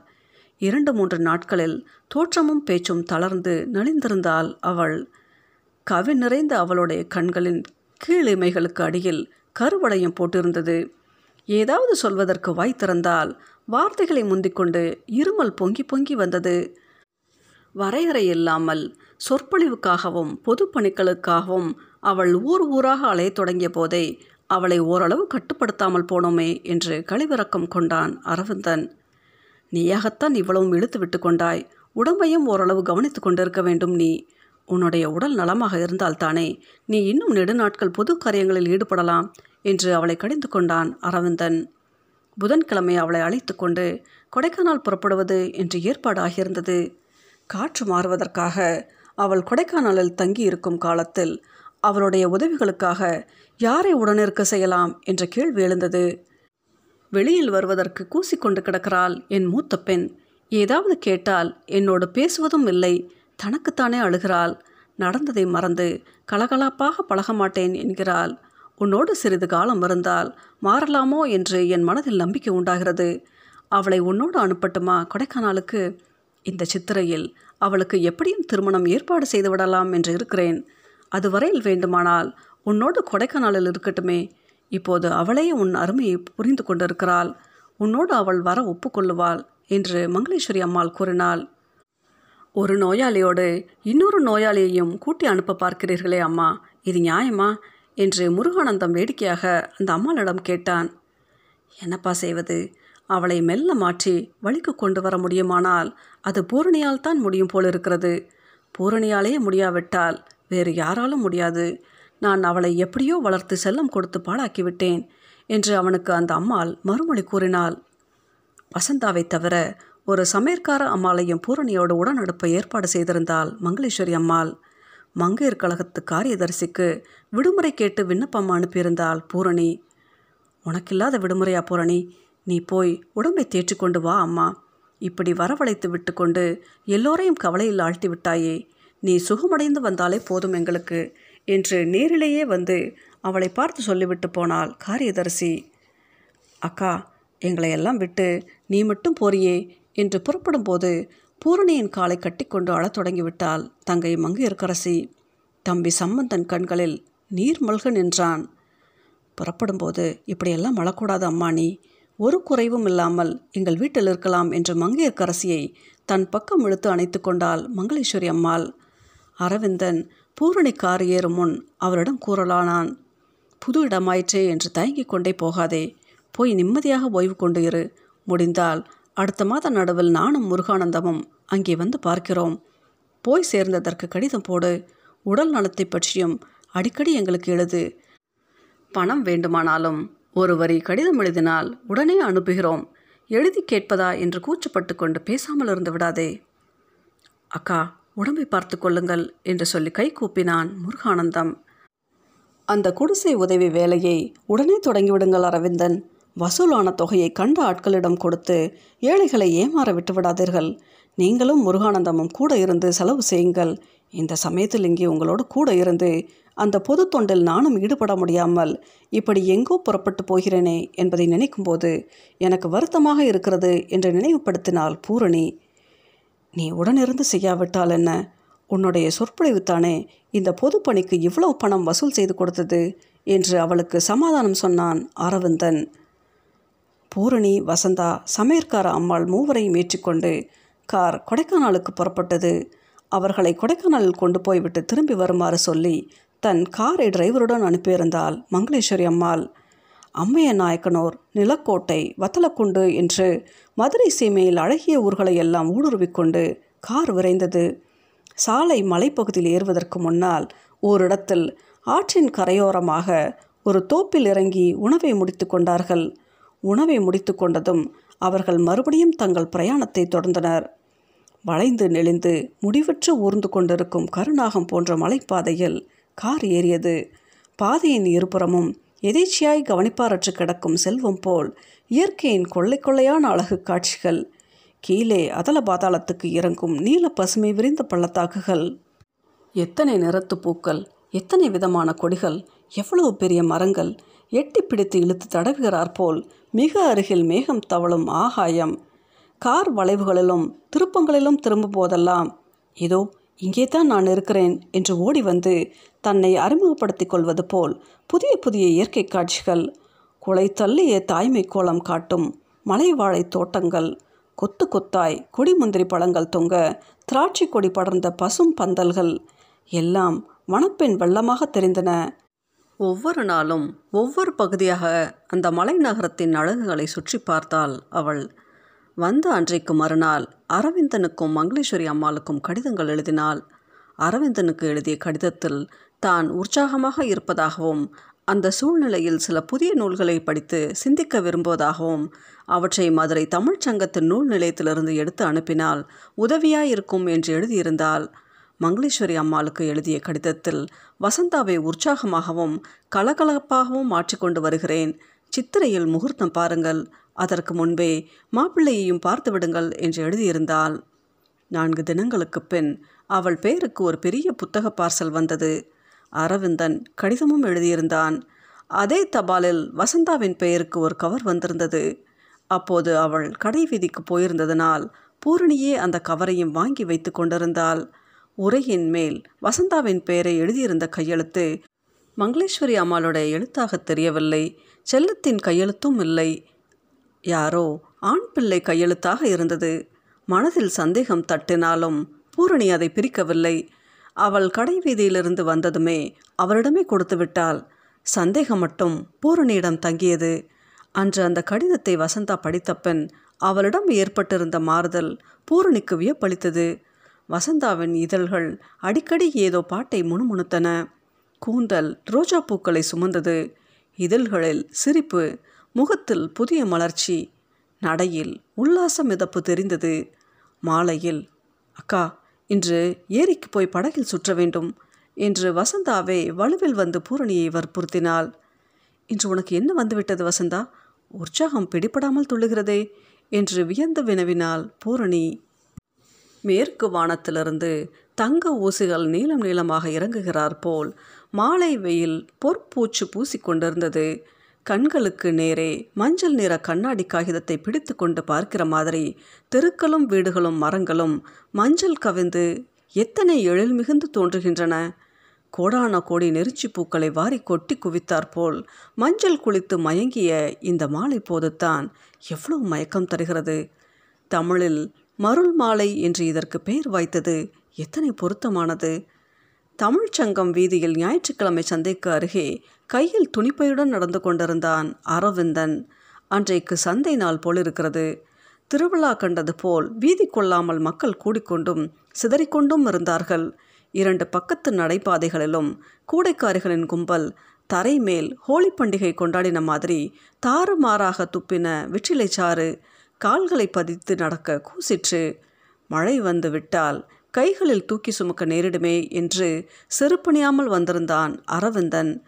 இரண்டு மூன்று நாட்களில் தோற்றமும் பேச்சும் தளர்ந்து நலிந்திருந்தாள் அவள். கவி நிறைந்த அவளுடைய கண்களின் கீழிமைகளுக்கு அடியில் கருவளையம் போட்டிருந்தது. ஏதாவது சொல்வதற்கு வாய் திறந்தால் வார்த்தைகளை முந்திக்கொண்டு இருமல் பொங்கி பொங்கி வந்தது. வரையறை இல்லாமல் சொற்பொழிவுக்காகவும் பொதுப்பணிகளுக்காகவும் அவள் ஊர் ஊராக அலையத் தொடங்கிய போதே அவளை ஓரளவு கட்டுப்படுத்தாமல் போனோமே என்று கழிவிறக்கம் கொண்டான் அரவிந்தன். நீயாகத்தான் இவ்வளவும் இழுத்து விட்டு கொண்டாய். உடம்பையும் ஓரளவு கவனித்து கொண்டிருக்க வேண்டும் நீ. உன்னுடைய உடல் நலமாக இருந்தால்தானே நீ இன்னும் நெடுநாட்கள் பொது காரியங்களில் ஈடுபடலாம். என்று அவளை கடிந்து கொண்டான் அரவிந்தன். புதன்கிழமை அவளை அழைத்து கொண்டு கொடைக்கானல் புறப்படுவது என்று ஏற்பாடு ஆகியிருந்தது காற்று மாறுவதற்காக அவள் கொடைக்கானலில் தங்கியிருக்கும் காலத்தில் அவளுடைய உதவிகளுக்காக யாரை உடனிருக்க செய்யலாம் என்ற கேள்வி எழுந்தது. வெளியில் வருவதற்கு கூசிக்கொண்டு கிடக்கிறாள் என் மூத்த பெண். ஏதாவது கேட்டால் என்னோடு பேசுவதும் இல்லை தனக்குத்தானே அழுகிறாள். நடந்ததை மறந்து கலகலாப்பாக பழக மாட்டேன் என்கிறாள். உன்னோடு சிறிது காலம் இருந்தால் மாறலாமோ என்று என் மனதில் நம்பிக்கை உண்டாகிறது. அவளை உன்னோடு அனுப்பட்டுமா கொடைக்கானலுக்கு? இந்த சித்திரையில் அவளுக்கு எப்படியும் திருமணம் ஏற்பாடு செய்து விடலாம் என்று இருக்கிறேன். அதுவரையில் வேண்டுமானால் உன்னோடு கொடைக்கானலில் இருக்கட்டுமே. இப்போது அவளே உன் அருமையை புரிந்து கொண்டிருக்கிறாள். உன்னோடு அவள் வர ஒப்புக்கொள்ளுவாள் என்று மங்களேஸ்வரி அம்மாள் கூறினாள். ஒரு நோயாளியோடு இன்னொரு நோயாளியையும் கூட்டி அனுப்ப பார்க்கிறீர்களே அம்மா. இது நியாயமா? என்று முருகானந்தம் வேடிக்கையாக அந்த அம்மாளிடம் கேட்டான். என்னப்பா செய்வது? அவளை மெல்ல மாற்றி வழிக்கு கொண்டு வர முடியுமானால் அது பூரணியால் தான் முடியும் போல் இருக்கிறது. பூரணியாலே முடியாவிட்டால் வேறு யாராலும் முடியாது. நான் அவளை எப்படியோ வளர்த்து செல்லம் கொடுத்து பாழாக்கிவிட்டேன் என்று அவனுக்கு அந்த அம்மாள் மறுமொழி கூறினாள். வசந்தாவை தவிர ஒரு சமையற்கார அம்மாளையும் பூரணியோடு உடனடுப்பை ஏற்பாடு செய்திருந்தாள் மங்களேஸ்வரி அம்மாள். மங்கையர் கழகத்து காரியதரிசிக்கு விடுமுறை கேட்டு விண்ணப்பம் அனுப்பியிருந்தாள் பூரணி. உனக்கில்லாத விடுமுறையா பூரணி? நீ போய் உடம்பை தேற்றிக்கொண்டு வா அம்மா. இப்படி வரவழைத்து விட்டுக்கொண்டு எல்லோரையும் கவலையில் ஆழ்த்தி விட்டாயே. நீ சுகமடைந்து வந்தாலே போதும் எங்களுக்கு என்று நேரிலேயே வந்து அவளை பார்த்து சொல்லிவிட்டு போனாள் காரியதரிசி. அக்கா எங்களை எல்லாம் விட்டு நீ மட்டும் போறியே என்று புறப்படும் போது பூரணியின் காலை கட்டிக்கொண்டு அழத் தொடங்கிவிட்டாள் தங்கை மங்கையர்க்கரசி. தம்பி சம்பந்தன் கண்களில் நீர் மல்க நின்றான். புறப்படும்போது இப்படியெல்லாம் அழக்கூடாது அம்மானி ஒரு குறைவும் இல்லாமல் எங்கள் வீட்டில் இருக்கலாம் என்று மங்கையர்க்கரசியை தன் பக்கம் இழுத்து அணைத்து கொண்டாள் மங்களேஸ்வரி அம்மாள். அரவிந்தன் பூரணி கார் ஏறும் முன் அவரிடம் கூறலானான். புது இடமாயிற்றே என்று தயங்கிக் கொண்டே போகாதே. போய் நிம்மதியாக ஓய்வு கொண்டு இரு. முடிந்தால் அடுத்த மாத நடுவில் நானும் முருகானந்தமும் அங்கே வந்து பார்க்கிறோம். போய் சேர்ந்ததற்கு கடிதம் போடு. உடல் நலத்தை பற்றியும் அடிக்கடி எங்களுக்கு எழுது. பணம் வேண்டுமானாலும் ஒரு வரி கடிதம் எழுதினால் உடனே அனுப்புகிறோம். எழுதி கேட்பதா என்று கூச்சப்பட்டு கொண்டு பேசாமல் இருந்து விடாதே. அக்கா உடம்பை பார்த்து கொள்ளுங்கள் என்று சொல்லி கை கூப்பினான் முருகானந்தம். அந்த குடிசை உதவி வேலையை உடனே தொடங்கிவிடுங்கள் அரவிந்தன். வசூலான தொகையை கண்ட ஆட்களிடம் கொடுத்து ஏழைகளை ஏமாற விட்டு விடாதீர்கள். நீங்களும் முருகானந்தமும் கூட இருந்து செலவு செய்யுங்கள். இந்த சமயத்தில் இங்கே உங்களோடு கூட இருந்து அந்த பொது தொண்டில் நானும் ஈடுபட முடியாமல் இப்படி எங்கோ புறப்பட்டு போகிறேனே என்பதை நினைக்கும்போது எனக்கு வருத்தமாக இருக்கிறது என்று நினைவுபடுத்தினாள் பூரணி. நீ உடனிருந்து செய்யாவிட்டால் என்ன? உன்னுடைய சொற்பொழிவுத்தானே இந்த பொது பணிக்கு இவ்வளவு பணம் வசூல் செய்து கொடுத்தது? என்று அவளுக்கு சமாதானம் சொன்னான் அரவிந்தன். பூரணி வசந்தா சமையற்கார அம்மாள் மூவரையும் ஏற்றிக்கொண்டு கார் கொடைக்கானலுக்கு புறப்பட்டது. அவர்களை கொடைக்கானலில் கொண்டு போய்விட்டு திரும்பி வருமாறு சொல்லி தன் காரை டிரைவருடன் அனுப்பியிருந்தால் மங்களேஸ்வரி அம்மாள். அம்மைய நாயக்கனூர் நிலக்கோட்டை வத்தலக்குண்டு என்று மதுரை சீமையில் அழகிய ஊர்களை எல்லாம் ஊடுருவிக்கொண்டு கார் விரைந்தது. சாலை மலைப்பகுதியில் ஏறுவதற்கு முன்னால் ஓரிடத்தில் ஆற்றின் கரையோரமாக ஒரு தோப்பில் இறங்கி உணவை முடித்து கொண்டார்கள். உணவை முடித்து கொண்டதும் அவர்கள் மறுபடியும் தங்கள் பிரயாணத்தை தொடர்ந்தனர். வளைந்து நெளிந்து முடிவற்று ஊர்ந்து கொண்டிருக்கும் கருநாகம் போன்ற மலைப்பாதையில் கார் ஏறியது. பாதையின் இருபுறமும் எதேச்சியாய் கவனிப்பாரற்று கிடக்கும் செல்வம் போல் இயற்கையின் கொள்ளை கொள்ளையான அழகு காட்சிகள் கீழே அதல பாதாளத்துக்கு இறங்கும் நீல பசுமை விரிந்த பள்ளத்தாக்குகள் எத்தனை நிறத்து பூக்கள் எத்தனை விதமான கொடிகள் எவ்வளவு பெரிய மரங்கள் எட்டி பிடித்து இழுத்து தடவுகிறார் போல் மிக அருகில் மேகம் தவழும் ஆகாயம். கார் வளைவுகளிலும் திருப்பங்களிலும் திரும்பும் போதெல்லாம் இதோ இங்கே தான் நான் இருக்கிறேன் என்று ஓடி வந்து தன்னை அறிமுகப்படுத்திக் கொள்வது போல் புதிய புதிய இயற்கை காட்சிகள் குலை தள்ளிய தாய்மை கோலம் காட்டும் மலைவாழை தோட்டங்கள் கொத்து கொத்தாய் கொடிமுந்திரி பழங்கள் தொங்க திராட்சை கொடி படர்ந்த பசும் பந்தல்கள் எல்லாம் வனப்பெண் வெள்ளமாக தெரிந்தன. ஒவ்வொரு நாளும் ஒவ்வொரு பகுதியாக அந்த மலை நகரத்தின் அழகுகளை சுற்றி பார்த்தாள் அவள். வந்த அன்றைக்கு மறுநாள் அரவிந்தனுக்கும் மங்களேஸ்வரி அம்மாளுக்கும் கடிதங்கள் எழுதினாள். அரவிந்தனுக்கு எழுதிய கடிதத்தில் தான் உற்சாகமாக இருப்பதாகவும் அந்த சூழ்நிலையில் சில புதிய நூல்களை படித்து சிந்திக்க விரும்புவதாகவும் அவற்றை மதுரை தமிழ்ச்சங்கத்தின் நூல் நிலையத்திலிருந்து எடுத்து அனுப்பினால் உதவியாயிருக்கும் என்று எழுதியிருந்தால் மங்களேஸ்வரி அம்மாளுக்கு எழுதிய கடிதத்தில் வசந்தாவை உற்சாகமாகவும் கலகலப்பாகவும் மாற்றிக்கொண்டு வருகிறேன். சித்திரையில் முகூர்த்தம் பாருங்கள். அதற்கு முன்பே மாப்பிள்ளையையும் பார்த்து விடுங்கள் என்று எழுதியிருந்தாள். நான்கு தினங்களுக்கு பின் அவள் பெயருக்கு ஒரு பெரிய புத்தக பார்சல் வந்தது. அரவிந்தன் கடிதமும் எழுதியிருந்தான். அதே தபாலில் வசந்தாவின் பெயருக்கு ஒரு கவர் வந்திருந்தது. அப்போது அவள் கடை வீதிக்கு போயிருந்ததனால் பூரணியே அந்த கவரையும் வாங்கி வைத்து கொண்டிருந்தாள். உரையின் மேல் வசந்தாவின் பெயரை எழுதியிருந்த கையெழுத்து மங்களேஸ்வரி அம்மாளுடைய எழுத்தாக தெரியவில்லை. செல்லத்தின் கையெழுத்தும் இல்லை. யாரோ ஆண் பிள்ளை கையெழுத்தாக இருந்தது. மனதில் சந்தேகம் தட்டினாலும் பூரணி அதை பிரிக்கவில்லை. அவள் கடை வீதியிலிருந்து வந்ததுமே அவரிடமே கொடுத்து விட்டாள். சந்தேகம் மட்டும் பூரணியிடம் தங்கியது. அன்று அந்த கடிதத்தை வசந்தா படித்த பின் அவளிடம் ஏற்பட்டிருந்த மாறுதல் பூரணிக்கு வியப்பளித்தது. வசந்தாவின் இதழ்கள் அடிக்கடி ஏதோ பாட்டை முணுமுணுத்தன. கூந்தல் ரோஜா பூக்களை சுமந்தது. இதழ்களில் சிரிப்பு முகத்தில் புதிய மலர்ச்சி நடையில் உல்லாச மிதப்பு தெரிந்தது. மாலையில் அக்கா இன்று ஏரிக்கு போய் படகில் சுற்ற வேண்டும் என்று வசந்தாவே வலுவில் வந்து பூரணியை வற்புறுத்தினாள். இன்று உனக்கு என்ன வந்துவிட்டது வசந்தா? உற்சாகம் பிடிபடாமல் துள்ளுகிறதே என்று வியந்து வினவினாள் பூரணி. மேற்கு வானத்திலிருந்து தங்க ஊசிகள் நீளம் நீளமாக இறங்குகிறார் போல் மாலை வெயில் பொற்பூச்சு பூசிக்கொண்டிருந்தது. கண்களுக்கு நேரே மஞ்சள் நிற கண்ணாடி காகிதத்தை பிடித்து கொண்டு பார்க்கிற மாதிரி தெருக்களும் வீடுகளும் மரங்களும் மஞ்சள் கவிந்து எத்தனை எழில் மிகுந்து தோன்றுகின்றன. கோடான கோடி நெருச்சி பூக்களை வாரி கொட்டி குவித்தாற்போல் மஞ்சள் குளித்து மயங்கிய இந்த மாலை போதுத்தான் எவ்வளவு மயக்கம் தருகிறது. தமிழில் மருள் மாலை என்று இதற்கு பெயர் வைத்தது எத்தனை பொருத்தமானது. தமிழ்ச்சங்கம் வீதியில் ஞாயிற்றுக்கிழமை சந்தைக்கு அருகே கையில் துணிப்பையுடன் நடந்து கொண்டிருந்தான் அரவிந்தன். அன்றைக்கு சந்தை நாள் போலிருக்கிறது திருவிழா கண்டது போல் வீதி கொள்ளாமல் மக்கள் கூடிக்கொண்டும் சிதறிக்கொண்டும் இருந்தார்கள். இரண்டு பக்கத்து நடைபாதைகளிலும் கூடைக்காரிகளின் கும்பல் தரை மேல் ஹோலி பண்டிகை கொண்டாடின மாதிரி தாறுமாறாக துப்பின வெற்றிலை சாறு கால்களை பதித்து நடக்க கூசிற்று. மழை வந்து விட்டால் கைகளில் தூக்கி சுமக்க நேரிடுமே என்று செருப்பணியாமல் வந்திருந்தான் அரவிந்தன்.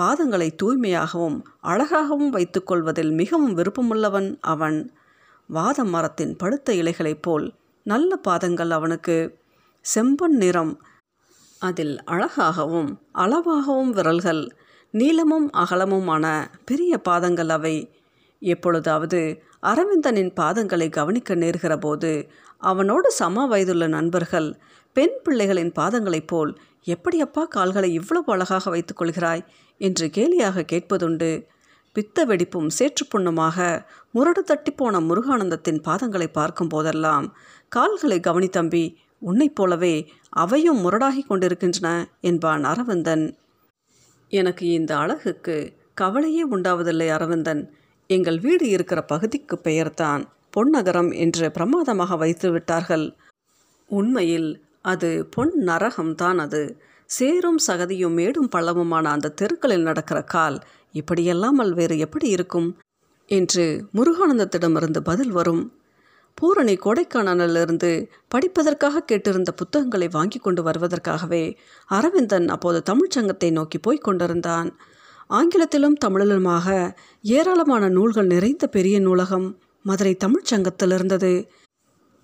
பாதங்களை தூய்மையாகவும் அழகாகவும் வைத்துக்கொள்வதில் மிகவும் விருப்பமுள்ளவன் அவன். வாத மரத்தின் பழுத்த இலைகளைப் போல் நல்ல பாதங்கள் அவனுக்கு. செம்பன் நிறம் அதில் அழகாகவும் அளவாகவும் விரல்கள் நீளமும் அகலமுமான பெரிய பாதங்கள் அவை. எப்பொழுதாவது அரவிந்தனின் பாதங்களை கவனிக்க நேர்கிற போது அவனோடு சம வயதுள்ள நண்பர்கள் பெண் பிள்ளைகளின் பாதங்களைப் போல் எப்படியப்பா கால்களை இவ்வளவு அழகாக வைத்துக்கொள்கிறாய் என்று கேலியாக கேட்பதுண்டு. பித்த வெடிப்பும் சேற்றுப்புண்ணுமாக முரடு தட்டிப்போன முருகானந்தத்தின் பாதங்களை பார்க்கும் போதெல்லாம் கால்களை கவனித்தம்பி உன்னைப் போலவே அவையும் முரடாகி கொண்டிருக்கின்றன என்பான் அரவிந்தன். எனக்கு இந்த அழகுக்கு கவலையே உண்டாவதில்லை அரவிந்தன். எங்கள் வீடு இருக்கிற பகுதிக்கு பெயர்தான் பொன்னகரம் என்று பிரமாதமாக வைத்து விட்டார்கள் உண்மையில் அது பொன் நரகம்தான் அது. சேரும் சகதியும் மேடும் பள்ளமுமான அந்த தெருக்களில் நடக்கிற கால் இப்படியல்லாமல் வேறு எப்படி இருக்கும்? என்று முருகானந்தத்திடமிருந்து பதில் வரும். பூரணி கொடைக்கானலிலிருந்து படிப்பதற்காக கேட்டிருந்த புத்தகங்களை வாங்கி கொண்டு வருவதற்காகவே அரவிந்தன் அப்போது தமிழ்ச்சங்கத்தை நோக்கி போய்க் கொண்டிருந்தான். ஆங்கிலத்திலும் தமிழிலுமாக ஏராளமான நூல்கள் நிறைந்த பெரிய நூலகம் மதுரை தமிழ்ச்சங்கத்தில் இருந்தது.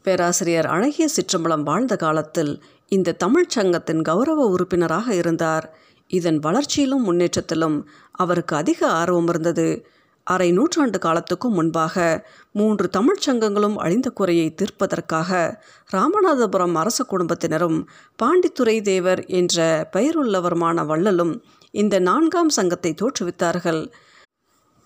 பேராசிரியர் அழகிய சிற்றம்பலம் வாழ்ந்த காலத்தில் இந்த தமிழ்ச்சங்கத்தின் கௌரவ உறுப்பினராக இருந்தார். இதன் வளர்ச்சியிலும் முன்னேற்றத்திலும் அவருக்கு அதிக ஆர்வம் இருந்தது. அரை நூற்றாண்டு காலத்துக்கும் முன்பாக மூன்று தமிழ்ச்சங்கங்களும் அழிந்த குறையை தீர்ப்பதற்காக ராமநாதபுரம் அரச குடும்பத்தினரும் பாண்டித்துறை தேவர் என்ற பெயருள்ளவருமான வள்ளலும் இந்த நான்காம் சங்கத்தை தோற்றுவித்தார்கள்.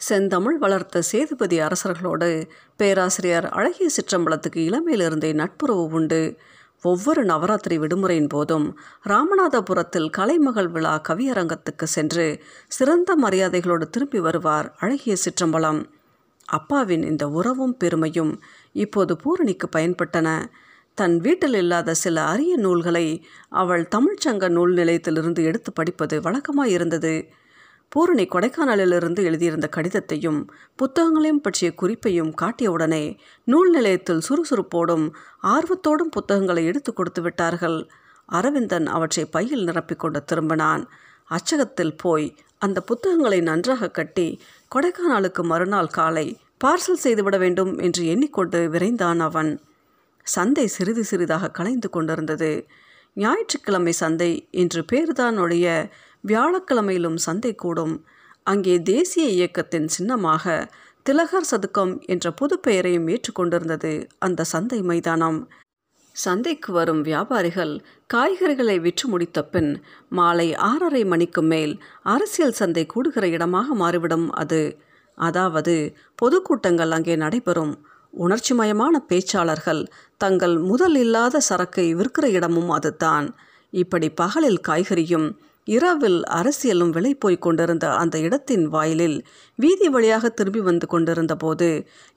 செந்தமிழ் வளர்த்த சேதுபதி அரசர்களோடு பேராசிரியர் அழகிய சிற்றம்பலத்துக்கு இளமையிலிருந்தே நட்புறவு உண்டு. ஒவ்வொரு நவராத்திரி விடுமுறையின் போதும் ராமநாதபுரத்தில் கலைமகள் விழா கவியரங்கத்துக்கு சென்று சிறந்த மரியாதைகளோடு திரும்பி வருவார் அழகிய சிற்றம்பலம். அப்பாவின் இந்த உறவும் பெருமையும் இப்போது பூரணிக்கு பயன்பட்டன. தன் வீட்டில் இல்லாத சில அரிய நூல்களை அவள் தமிழ்ச்சங்க நூல் நிலையத்திலிருந்து எடுத்து படிப்பது வழக்கமாயிருந்தது பூரணி கொடைக்கானலிலிருந்து எழுதியிருந்த கடிதத்தையும் புத்தகங்களையும் பற்றிய குறிப்பையும் காட்டியவுடனே நூல் நிலையத்தில் சுறுசுறுப்போடும் ஆர்வத்தோடும் புத்தகங்களை எடுத்து கொடுத்து விட்டார்கள். அரவிந்தன் அவற்றை பையில் நிரப்பிக்கொண்டு திரும்பினான். அச்சகத்தில் போய் அந்த புத்தகங்களை நன்றாக கட்டி கொடைக்கானலுக்கு மறுநாள் காலை பார்சல் செய்துவிட வேண்டும் என்று எண்ணிக்கொண்டு விரைந்தான் அவன். சந்தை சிறிது சிறிதாக கலைந்து கொண்டிருந்தது. ஞாயிற்றுக்கிழமை சந்தை என்று பேர்தான் ஒழிய வியாழக்கிழமையிலும் சந்தை கூடும். அங்கே தேசிய இயக்கத்தின் சின்னமாக திலகர் சதுக்கம் என்ற புது பெயரையும் ஏற்றுக்கொண்டிருந்தது அந்த சந்தை மைதானம். சந்தைக்கு வரும் வியாபாரிகள் காய்கறிகளை விற்று முடித்த பின் மாலை ஆறரை மணிக்கு மேல் அரசியல் சந்தை கூடுகிற இடமாக மாறிவிடும் அது. அதாவது பொதுக்கூட்டங்கள் அங்கே நடைபெறும். உணர்ச்சிமயமான பேச்சாளர்கள் தங்கள் முதல் இல்லாத சரக்கை விற்கிற இடமும் அதுதான். இப்படி பகலில் காய்கறியும் இரவில் அரசியலும் விலை போய்க் கொண்டிருந்த அந்த இடத்தின் வாயிலில் வீதி வழியாக திரும்பி வந்து கொண்டிருந்த போது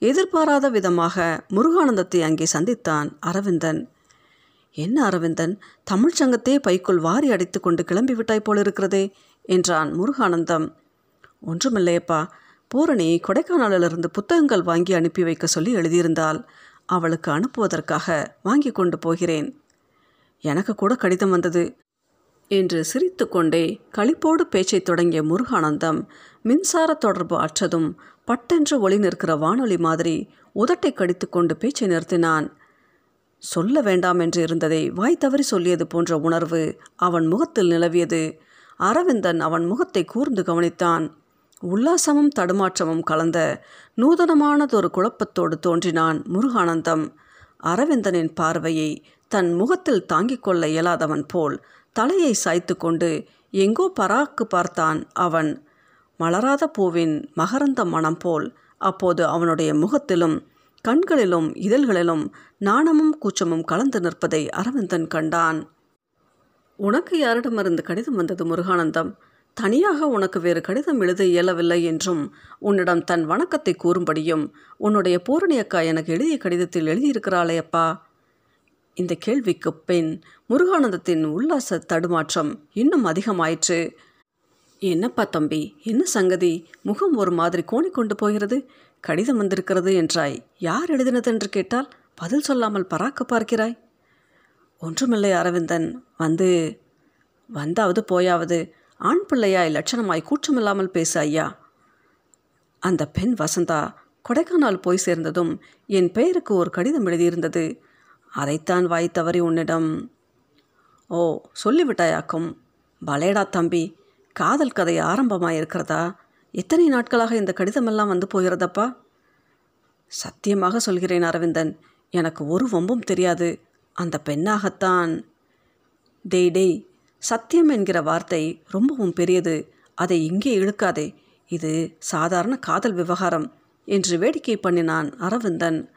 எதிர்பாராத விதமாக முருகானந்தத்தை அங்கே சந்தித்தான் அரவிந்தன். என்ன அரவிந்தன் தமிழ்ச் சங்கத்தையே பைக்குள் வாரி அடித்து கொண்டு கிளம்பி விட்டாய் போலிருக்கிறதே என்றான் முருகானந்தம். ஒன்றுமில்லையப்பா பூரணி கொடைக்கானலிலிருந்து புத்தகங்கள் வாங்கி அனுப்பி வைக்க சொல்லி எழுதியிருந்தால் அவளுக்கு அனுப்புவதற்காக வாங்கி கொண்டு போகிறேன். எனக்கு கூட கடிதம் வந்தது. என்று சிரித்துக்கொண்டே களிப்போடு பேச்சை தொடங்கிய முருகானந்தம் மின்சார தொடர்பு அற்றதும் பட்டென்று ஒளி நிற்கிற வானொலி மாதிரி உதட்டை கடித்துக்கொண்டு பேச்சை நிறுத்தினான். சொல்ல வேண்டாம் என்று இருந்ததை வாய் தவறி சொல்லியது போன்ற உணர்வு அவன் முகத்தில் நிலவியது. அரவிந்தன் அவன் முகத்தை கூர்ந்து கவனித்தான். உல்லாசமும் தடுமாற்றமும் கலந்த நூதனமானதொரு குழப்பத்தோடு தோன்றினான் முருகானந்தம். அரவிந்தனின் பார்வையை தன் முகத்தில் தாங்கிக் கொள்ள இயலாதவன் போல் தலையை சாய்த்து கொண்டு எங்கோ பராக்கு பார்த்தான் அவன். மலராத பூவின் மகரந்த மனம் போல் அப்போது அவனுடைய முகத்திலும் கண்களிலும் இதழ்களிலும் நாணமும் கூச்சமும் கலந்து நிற்பதை அரவிந்தன் கண்டான். உனக்கு யாரிடமிருந்து கடிதம் வந்தது முருகானந்தம்? தனியாக உனக்கு வேறு கடிதம் எழுத இயலவில்லை என்றும் உன்னிடம் தன் வணக்கத்தை கூறும்படியும் உன்னுடைய பூரணி அக்கா எனக்கு எழுதிய கடிதத்தில் எழுதியிருக்கிறாளே அப்பா. இந்த கேள்விக்கு பின் முருகானந்தத்தின் உல்லாச தடுமாற்றம் இன்னும் அதிகமாயிற்று. என்னப்பா தம்பி என்ன சங்கதி? முகம் ஒரு மாதிரி கோணிக்கொண்டு போகிறது. கடிதம் வந்திருக்கிறது என்றாய். யார் எழுதினது என்று கேட்டால் பதில் சொல்லாமல் பராக்க பார்க்கிறாய். ஒன்றுமில்லை அரவிந்தன் வந்து வந்தாவது போயாவது. ஆண் பிள்ளையாய் லட்சணமாய் கூச்சமில்லாமல் பேச ஐயா. அந்த பெண் வசந்தா கொடைக்கானல் போய் சேர்ந்ததும் என் பெயருக்கு ஒரு கடிதம் எழுதியிருந்தது. அதைத்தான் வாய் தவறி உன்னிடம். ஓ சொல்லிவிட்டாயாக்கும். பலேடா தம்பி காதல் கதை ஆரம்பமாக இருக்கிறதா எத்தனை நாட்களாக இந்த கடிதமெல்லாம் வந்து போகிறதப்பா? சத்தியமாக சொல்கிறேன் அரவிந்தன் எனக்கு ஒரு வம்பும் தெரியாது. அந்த பெண்ணாகத்தான். டேய் டேய் சத்தியம் என்கிற வார்த்தை ரொம்பவும் பெரியது. அதை இங்கே இழுக்காதே. இது சாதாரண காதல் விவகாரம் என்று வேடிக்கை பண்ணினான் அரவிந்தன்.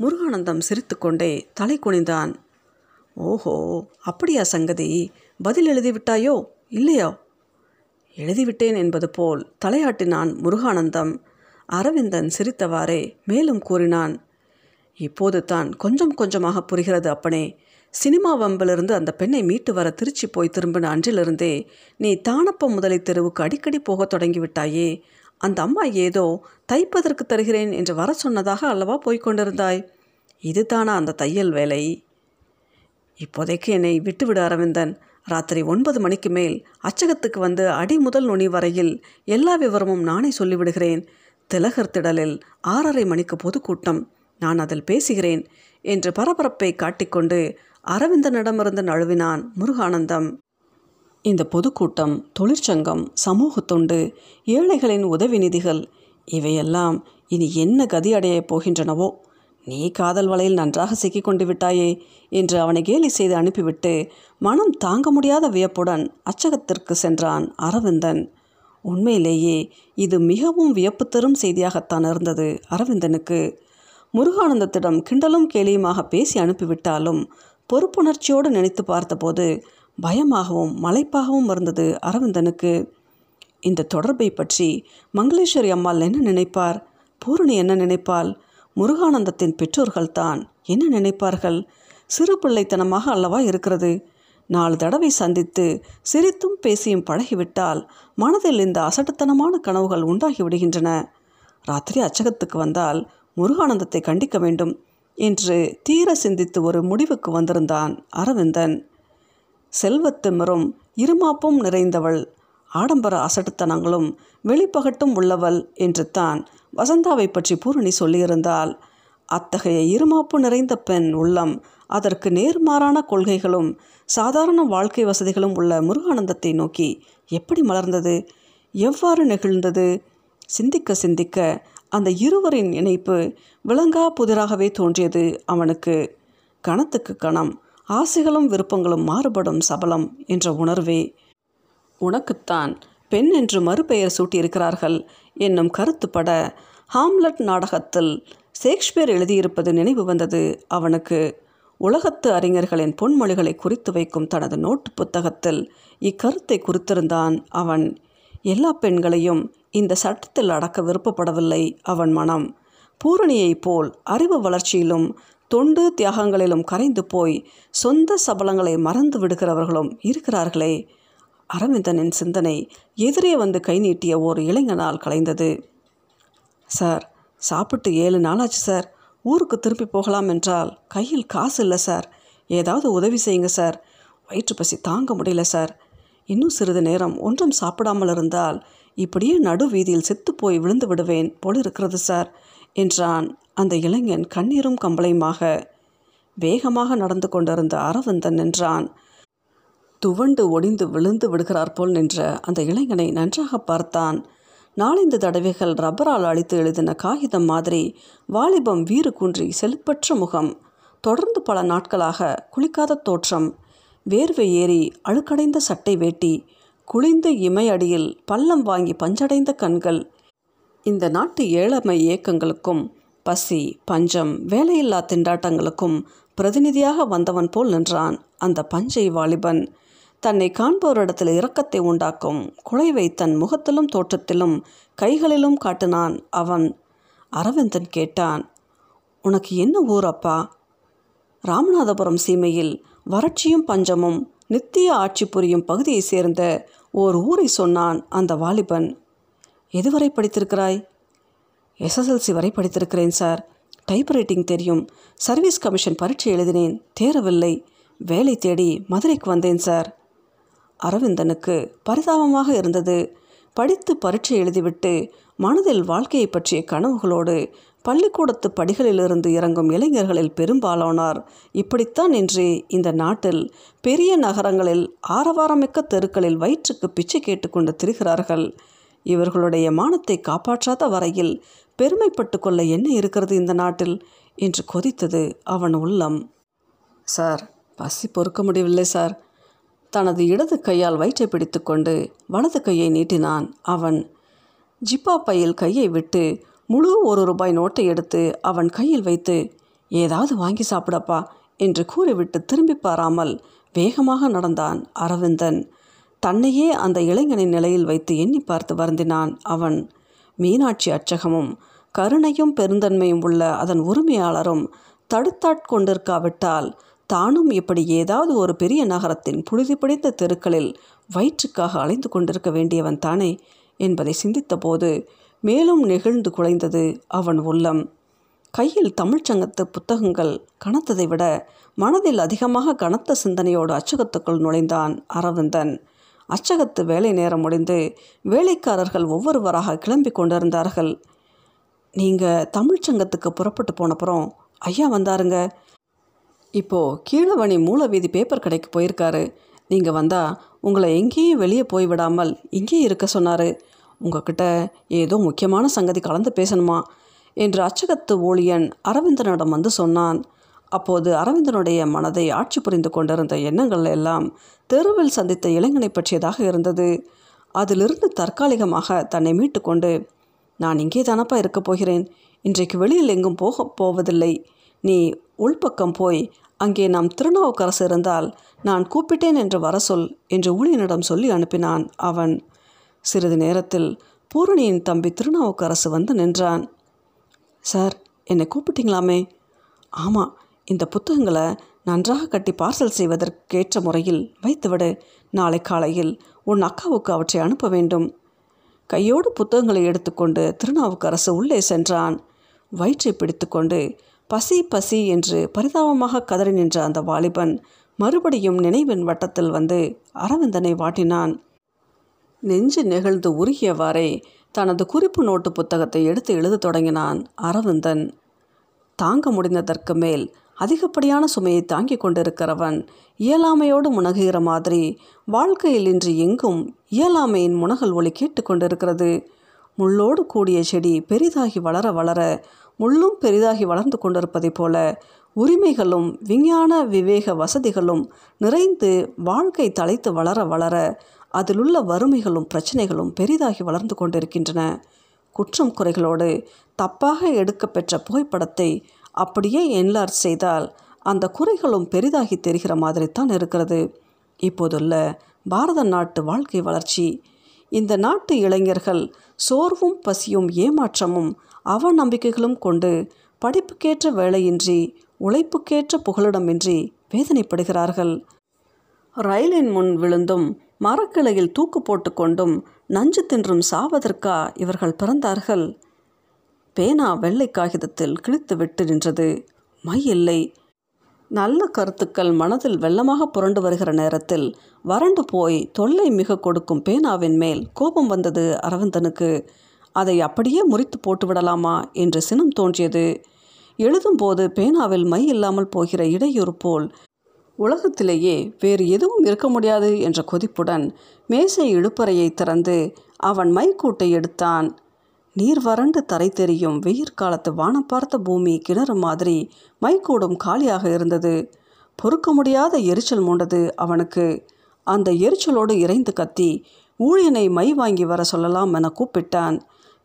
முருகானந்தம் சிரித்துக்கொண்டே தலை குனிந்தான். ஓஹோ அப்படியா சங்கதி? பதில் எழுதிவிட்டாயோ? இல்லையோ? எழுதிவிட்டேன் என்பது போல் தலையாட்டினான் முருகானந்தம். அரவிந்தன் சிரித்தவாறே மேலும் கூறினான். இப்போது தான் கொஞ்சம் கொஞ்சமாக புரிகிறது அப்பனே. சினிமா வம்பிலிருந்து அந்த பெண்ணை மீட்டு வர திருச்சி போய் திரும்பின அன்றிலிருந்தே நீ தானப்ப முதலை தெருவுக்கு அடிக்கடி போகத் தொடங்கிவிட்டாயே? அந்த அம்மா ஏதோ தைப்பதற்கு தருகிறேன் என்று வர சொன்னதாக அல்லவா போய்கொண்டிருந்தாய் இதுதானா அந்த தையல் வேலை? இப்போதைக்கு என்னை விட்டுவிடு அரவிந்தன். ராத்திரி ஒன்பது மணிக்கு மேல் அச்சகத்துக்கு வந்து அடி முதல் நுனி வரையில் எல்லா விவரமும் நானே சொல்லிவிடுகிறேன். திலகர் திடலில் ஆறரை மணிக்கு பொதுக்கூட்டம். நான் அதில் பேசுகிறேன் என்று பரபரப்பை காட்டிக்கொண்டு அரவிந்தனிடமிருந்து நழுவினான் முருகானந்தம். இந்த பொதுக்கூட்டம் தொழிற்சங்கம் சமூக தொண்டு ஏழைகளின் உதவி நிதிகள் இவையெல்லாம் இனி என்ன கதி அடையப் போகின்றனவோ? நீ காதல் வலையில் நன்றாக சிக்கிக் கொண்டு விட்டாயே என்று அவனை கேலி செய்து அனுப்பிவிட்டு மனம் தாங்க முடியாத வியப்புடன் அச்சகத்திற்கு சென்றான் அரவிந்தன். உண்மையிலேயே இது மிகவும் வியப்பு தரும் செய்தியாகத்தான் இருந்தது அரவிந்தனுக்கு. முருகானந்தத்திடம் கிண்டலும் கேலியுமாக பேசி அனுப்பிவிட்டாலும் பொறுப்புணர்ச்சியோடு நினைத்து பார்த்தபோது பயமாகவும் மலைப்பாகவும் இருந்தது அரவிந்தனுக்கு. இந்த தொடர்பை பற்றி மங்களேஸ்வரி அம்மாள் என்ன நினைப்பார்? பூரணி என்ன நினைப்பாள்? முருகானந்தத்தின் பெற்றோர்கள்தான் என்ன நினைப்பார்கள்? சிறு பிள்ளைத்தனமாக அல்லவா இருக்கிறது? நாலு தடவை சந்தித்து சிரித்தும் பேசியும் பழகிவிட்டால் மனதில் இந்த அசட்டுத்தனமான கனவுகள் உண்டாகி விடுகின்றன. ராத்திரி அச்சகத்துக்கு வந்தால் முருகானந்தத்தை கண்டிக்க வேண்டும். என்று தீர சிந்தித்து ஒரு முடிவுக்கு வந்திருந்தான் அரவிந்தன். செல்வத்திமரும் இருமாப்பும் நிறைந்தவள் ஆடம்பர அசட்டுத்தனங்களும் வெளிப்பகட்டும் உள்ளவள் என்று தான் வசந்தாவை பற்றி பூரணி சொல்லியிருந்தால் அத்தகைய இருமாப்பு நிறைந்த பெண் உள்ளம் அதற்கு நேர்மாறான கொள்கைகளும் சாதாரண வாழ்க்கை வசதிகளும் உள்ள முருகானந்தத்தை நோக்கி எப்படி மலர்ந்தது? எவ்வாறு நெகிழ்ந்தது? சிந்திக்க சிந்திக்க அந்த இருவரின் இணைப்பு விளங்கா புதிராகவே தோன்றியது அவனுக்கு. கணத்துக்கு கணம் ஆசைகளும் விருப்பங்களும் மாறுபடும் சபலம் என்ற உணர்வே. உனக்குத்தான் பெண் என்று மறுபெயர் சூட்டியிருக்கிறார்கள் என்னும் கருத்துப்பட ஹாம்லட் நாடகத்தில் ஷேக்ஸ்பியர் எழுதியிருப்பது நினைவு வந்தது அவனுக்கு. உலகத்து அறிஞர்களின் பொன்மொழிகளை குறித்து வைக்கும் தனது நோட்டு புத்தகத்தில் இக்கருத்தை குறித்திருந்தான் அவன். எல்லா பெண்களையும் இந்த சட்டத்தில் அடக்க விருப்பப்படவில்லை அவன் மனம். பூரணியைப் போல் அறிவு வளர்ச்சியிலும் தொண்டு தியாகங்களிலும் கரைந்து போய் சொந்த சபலங்களை மறந்து விடுகிறவர்களும் இருக்கிறார்களே. அரவிந்தனின் சிந்தனை எதிரே வந்து கை நீட்டிய ஒரு இளைஞனால் கலைந்தது. சார் சாப்பிட்டு ஏழு நாளாச்சு சார். ஊருக்கு திருப்பி போகலாம் என்றால் கையில் காசு இல்லை சார். ஏதாவது உதவி செய்யுங்க சார். வயிற்று பசி தாங்க முடியல சார். இன்னும் சிறிது நேரம் ஒன்றும் சாப்பிடாமல் இருந்தால் இப்படியே நடு வீதியில் செத்துப்போய் விழுந்து விடுவேன் போல் இருக்கிறது சார் என்றான் அந்த இளைஞன் கண்ணீரும் கம்பளையுமாக. வேகமாக நடந்து கொண்டிருந்த அரவிந்தன் நின்றான். துவண்டு ஒடிந்து விழுந்து விடுகிறார் போல் நின்ற அந்த இளைஞனை நன்றாக பார்த்தான். நாலந்து தடவைகள் ரப்பரால் அழித்து எழுதின காகிதம் மாதிரி வாலிபம் வீறு குன்றி செலுப்பற்ற முகம் தொடர்ந்து பல நாட்களாக குளிக்காத தோற்றம் வேர்வை ஏறி அழுக்கடைந்த சட்டை வேட்டி குளிந்த இமை அடியில் பள்ளம் வாங்கி பஞ்சடைந்த கண்கள். இந்த நாட்டு ஏழமை இயக்கங்களுக்கும் பசி பஞ்சம் வேலையில்லா திண்டாட்டங்களுக்கும் பிரதிநிதியாக வந்தவன் போல் நின்றான் அந்த பஞ்சை வாலிபன். தன்னை காண்பவரிடத்தில் இரக்கத்தை உண்டாக்கும் குலைவை தன் முகத்திலும் தோற்றத்திலும் கைகளிலும் காட்டினான் அவன். அரவிந்தன் கேட்டான் உனக்கு என்ன ஊர் அப்பா? ராமநாதபுரம் சீமையில் வறட்சியும் பஞ்சமும் நித்திய ஆட்சி புரியும் பகுதியை சேர்ந்த ஓர் ஊரை சொன்னான் அந்த வாலிபன். எதுவரை படித்திருக்கிறாய்? எஸ்எஸ்எல்சி வரை படித்திருக்கிறேன் சார். டைப்ரைட்டிங் தெரியும். சர்வீஸ் கமிஷன் பரீட்சை எழுதினேன். தேரவில்லை. வேலை தேடி மதுரைக்கு வந்தேன் சார். அரவிந்தனுக்கு பரிதாபமாக இருந்தது. படித்து பரீட்சை எழுதிவிட்டு மனதில் வாழ்க்கையை பற்றிய கனவுகளோடு பள்ளிக்கூடத்து படிகளிலிருந்து இறங்கும் இளைஞர்களில் பெரும்பாலானோர் இப்படித்தான் இன்று இந்த நாட்டில் பெரிய நகரங்களில் ஆரவாரமிக்க தெருக்களில் வயிற்றுக்கு பிச்சை கேட்டுக்கொண்டு திரிகிறார்கள். இவர்களுடைய மானத்தை காப்பாற்றாத வரையில் பெருமைப்பட்டு கொள்ள என்ன இருக்கிறது இந்த நாட்டில்? என்று கொதித்தது அவன் உள்ளம். சார் பசி பொறுக்க முடியவில்லை சார். தனது இடது கையால் வயிற்றை பிடித்துக்கொண்டு வலது கையை நீட்டினான் அவன். ஜிப்பா பையில் கையை விட்டு முழு ஒரு ரூபாய் நோட்டை எடுத்து அவன் கையில் வைத்து ஏதாவது வாங்கி சாப்பிடப்பா என்று கூறிவிட்டு திரும்பி பாராமல் வேகமாக நடந்தான் அரவிந்தன். தன்னையே அந்த இளைஞனின் நிலையில் வைத்து எண்ணி பார்த்து வருந்தினான் அவன். மீனாட்சி அச்சகமும் கருணையும் பெருந்தன்மையும் உள்ள அதன் உரிமையாளரும் தடுத்தாட்கொண்டிருக்காவிட்டால் தானும் இப்படி ஏதாவது ஒரு பெரிய நகரத்தின் புழுதி பிடித்த தெருக்களில் வயிற்றுக்காக அலைந்து கொண்டிருக்க வேண்டியவன் தானே என்பதை சிந்தித்தபோது மேலும் நெகிழ்ந்து குலைந்தது அவன் உள்ளம். கையில் தமிழ்ச்சங்கத்து புத்தகங்கள் கனத்ததை விட மனதில் அதிகமாக கனத்த சிந்தனையோடு அச்சகத்துக்குள் நுழைந்தான் அரவிந்தன். அச்சகத்து வேலை நேரம் முடிந்து வேலைக்காரர்கள் ஒவ்வொருவராக கிளம்பி கொண்டிருந்தார்கள். நீங்கள் தமிழ்ச்சங்கத்துக்கு புறப்பட்டு போனப்புறம் ஐயா வந்தாருங்க. இப்போது கீழவணி மூலவீதி பேப்பர் கடைக்கு போயிருக்காரு. நீங்கள் வந்தால் உங்களை எங்கேயும் வெளியே போய் விடாமல் இங்கேயே இருக்க சொன்னார். உங்ககிட்ட ஏதோ முக்கியமான சங்கதி கலந்து பேசணுமா? என்று அச்சகத்து ஊழியன் அரவிந்தனிடம் வந்து சொன்னான். அப்போது அரவிந்தனுடைய மனதை ஆட்சி புரிந்து கொண்டிருந்த எண்ணங்கள் எல்லாம் தெருவில் சந்தித்த இளைஞனை பற்றியதாக இருந்தது. அதிலிருந்து தற்காலிகமாக தன்னை மீட்டுக்கொண்டு நான் இங்கே தானப்பா இருக்கப் போகிறேன். இன்றைக்கு வெளியில் எங்கும் போக போவதில்லை. நீ உள்பக்கம் போய் அங்கே நாம் திருநாவுக்கரசு இருந்தால் நான் கூப்பிட்டேன் என்று வர சொல் என்று ஊழியனிடம் சொல்லி அனுப்பினான் அவன். சிறிது நேரத்தில் பூரணியின் தம்பி திருநாவுக்கரசு வந்து நின்றான். சார் என்னை கூப்பிட்டீங்களாமே? ஆமாம் இந்த புத்தகங்களை நன்றாக கட்டி பார்சல் செய்வதற்கேற்ற முறையில் வைத்துவிடு. நாளை காலையில் உன் அக்காவுக்கு அவற்றை அனுப்ப வேண்டும். கையோடு புத்தகங்களை எடுத்துக்கொண்டு திருநாவுக்கரசு உள்ளே சென்றான். வயிற்றை பிடித்துக்கொண்டு பசி பசி என்று பரிதாபமாக கதறி நின்ற அந்த வாலிபன் மறுபடியும் நினைவின் வட்டத்தில் வந்து அரவிந்தனை வாட்டினான். நெஞ்சு நெகிழ்ந்து உருகியவாறே தனது குறிப்பு நோட்டு புத்தகத்தை எடுத்து எழுதத் தொடங்கினான் அரவிந்தன். தாங்க முடிந்ததற்கு மேல் அதிகப்படியான சுமையை தாங்கிக் கொண்டிருக்கிறவன் இயலாமையோடு முனகுகிற மாதிரி வாழ்க்கையில் இன்று எங்கும் இயலாமையின் முனகல் ஒளி கேட்டுக்கொண்டிருக்கிறது முள்ளோடு கூடிய செடி பெரிதாகி வளர வளர முள்ளும் பெரிதாகி வளர்ந்து கொண்டிருப்பதைப் போல உரிமைகளும் விஞ்ஞான விவேக வசதிகளும் நிறைந்து வாழ்க்கை தலைத்து வளர வளர அதிலுள்ள வறுமைகளும் பிரச்சனைகளும் பெரிதாகி வளர்ந்து கொண்டிருக்கின்றன. குற்றம் குறைகளோடு தப்பாக எடுக்கப்பெற்ற புகைப்படத்தை அப்படியே என்லார்ஜ் செய்தால் அந்த குறைகளும் பெரிதாகி தெரிகிற மாதிரி தான் இருக்கிறது. இப்போதுள்ள பாரத நாட்டு வாழ்க்கை வளர்ச்சி இந்த நாட்டு இளைஞர்கள் சோர்வும் பசியும் ஏமாற்றமும் அவநம்பிக்கைகளும் கொண்டு படிப்புக்கேற்ற வேலையின்றி உழைப்புக்கேற்ற புகலிடமின்றி வேதனைப்படுகிறார்கள். ரயிலின் முன் விழுந்தும் மரக்கிளையில் தூக்கு போட்டுக்கொண்டும் நஞ்சு தின்றும் சாவதற்கா இவர்கள் பிறந்தார்கள். பேனா வெள்ளை காகிதத்தில் கிழித்து விட்டு நின்றது. மை இல்லை நல்ல கருத்துக்கள் மனதில் வெள்ளமாக புரண்டு வருகிற நேரத்தில் வறண்டு போய் தொல்லை மிக கொடுக்கும் பேனாவின் மேல் கோபம் வந்தது அரவிந்தனுக்கு. அதை அப்படியே முறித்து போட்டு விடலாமா என்று சினம் தோன்றியது. எழுதும்போது பேனாவில் மை இல்லாமல் போகிற இடையூறு போல் உலகத்திலேயே வேறு எதுவும் இருக்க முடியாது என்ற கொதிப்புடன் மேசை இழுப்பறையை திறந்து அவன் மைக்கூட்டை எடுத்தான். நீர் வறண்டு தரை தெரியும் வெயிற் காலத்து வானம் பார்த்த பூமி கிணறு மாதிரி மைக்கூடும் காலியாக இருந்தது. பொறுக்க முடியாத எரிச்சல் மூண்டது அவனுக்கு. அந்த எரிச்சலோடு இறைந்து கத்தி ஊழியனை மை வாங்கி வர சொல்லலாம் என கூப்பிட்டான்.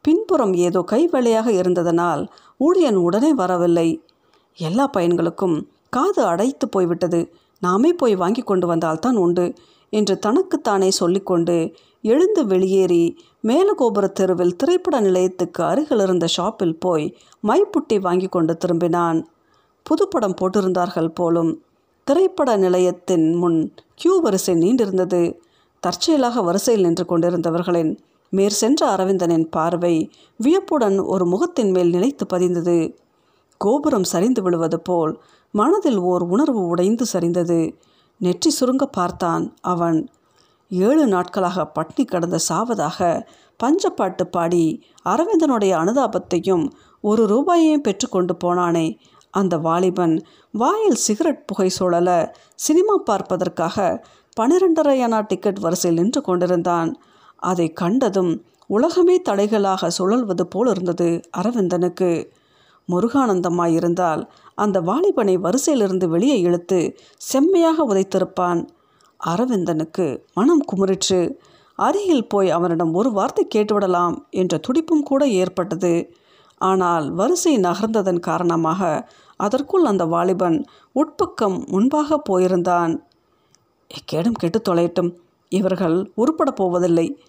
பின்புறம் ஏதோ கை வேலையாக இருந்ததனால் ஊழியன் உடனே வரவில்லை. எல்லா பையன்களுக்கும் காது அடைத்து போய்விட்டது. நாமே போய் வாங்கி கொண்டு வந்தால்தான் உண்டு என்று தனக்குத்தானே சொல்லிக்கொண்டு எழுந்து வெளியேறி மேலகோபுர தெருவில் திரைப்பட நிலையத்துக்கு அருகில் இருந்த ஷாப்பில் போய் மைப்புட்டி வாங்கி கொண்டு திரும்பினான். புதுப்படம் போட்டிருந்தார்கள் போலும் திரைப்பட நிலையத்தின் முன் கியூ வரிசை நீண்டிருந்தது. தற்செயலாக வரிசையில் நின்று கொண்டிருந்தவர்களின் மேற் சென்ற அரவிந்தனின் பார்வை வியப்புடன் ஒரு முகத்தின் மேல் நிலைத்து பதிந்தது. கோபுரம் சரிந்து விழுவது போல் மனதில் ஓர் உணர்வு உடைந்து சரிந்தது. நெற்றி சுருங்க பார்த்தான் அவன். ஏழு நாட்களாக பட்னி கடந்த சாவதாக பஞ்சப்பாட்டு பாடி அரவிந்தனுடைய அனுதாபத்தையும் ஒரு ரூபாயையும் பெற்றுக்கொண்டு போனானே. அந்த வாலிபன் வாயில் சிகரெட் புகை சூழல சினிமா பார்ப்பதற்காக பனிரெண்டரை அணா டிக்கெட் வரிசையில் நின்று கொண்டிருந்தான். அதை கண்டதும் உலகமே தடைகளாக சுழல்வது போல் இருந்தது அரவிந்தனுக்கு. முருகானந்தமாய் இருந்தால் அந்த வாலிபனை வரிசையிலிருந்து வெளியே இழுத்து செம்மையாக உதைத்திருப்பான். அரவிந்தனுக்கு மனம் குமுறிற்று. அருகில் போய் அவனிடம் ஒரு வார்த்தை கேட்டுவிடலாம் என்ற துடிப்பும் கூட ஏற்பட்டது. ஆனால் வரிசை நகர்ந்ததன் காரணமாக அதற்குள் அந்த வாலிபன் உட்பக்கம் முன்பாக போயிருந்தான். எக்கேடும் கெட்டு தொலையட்டும். இவர்கள் உருப்பட போவதில்லை.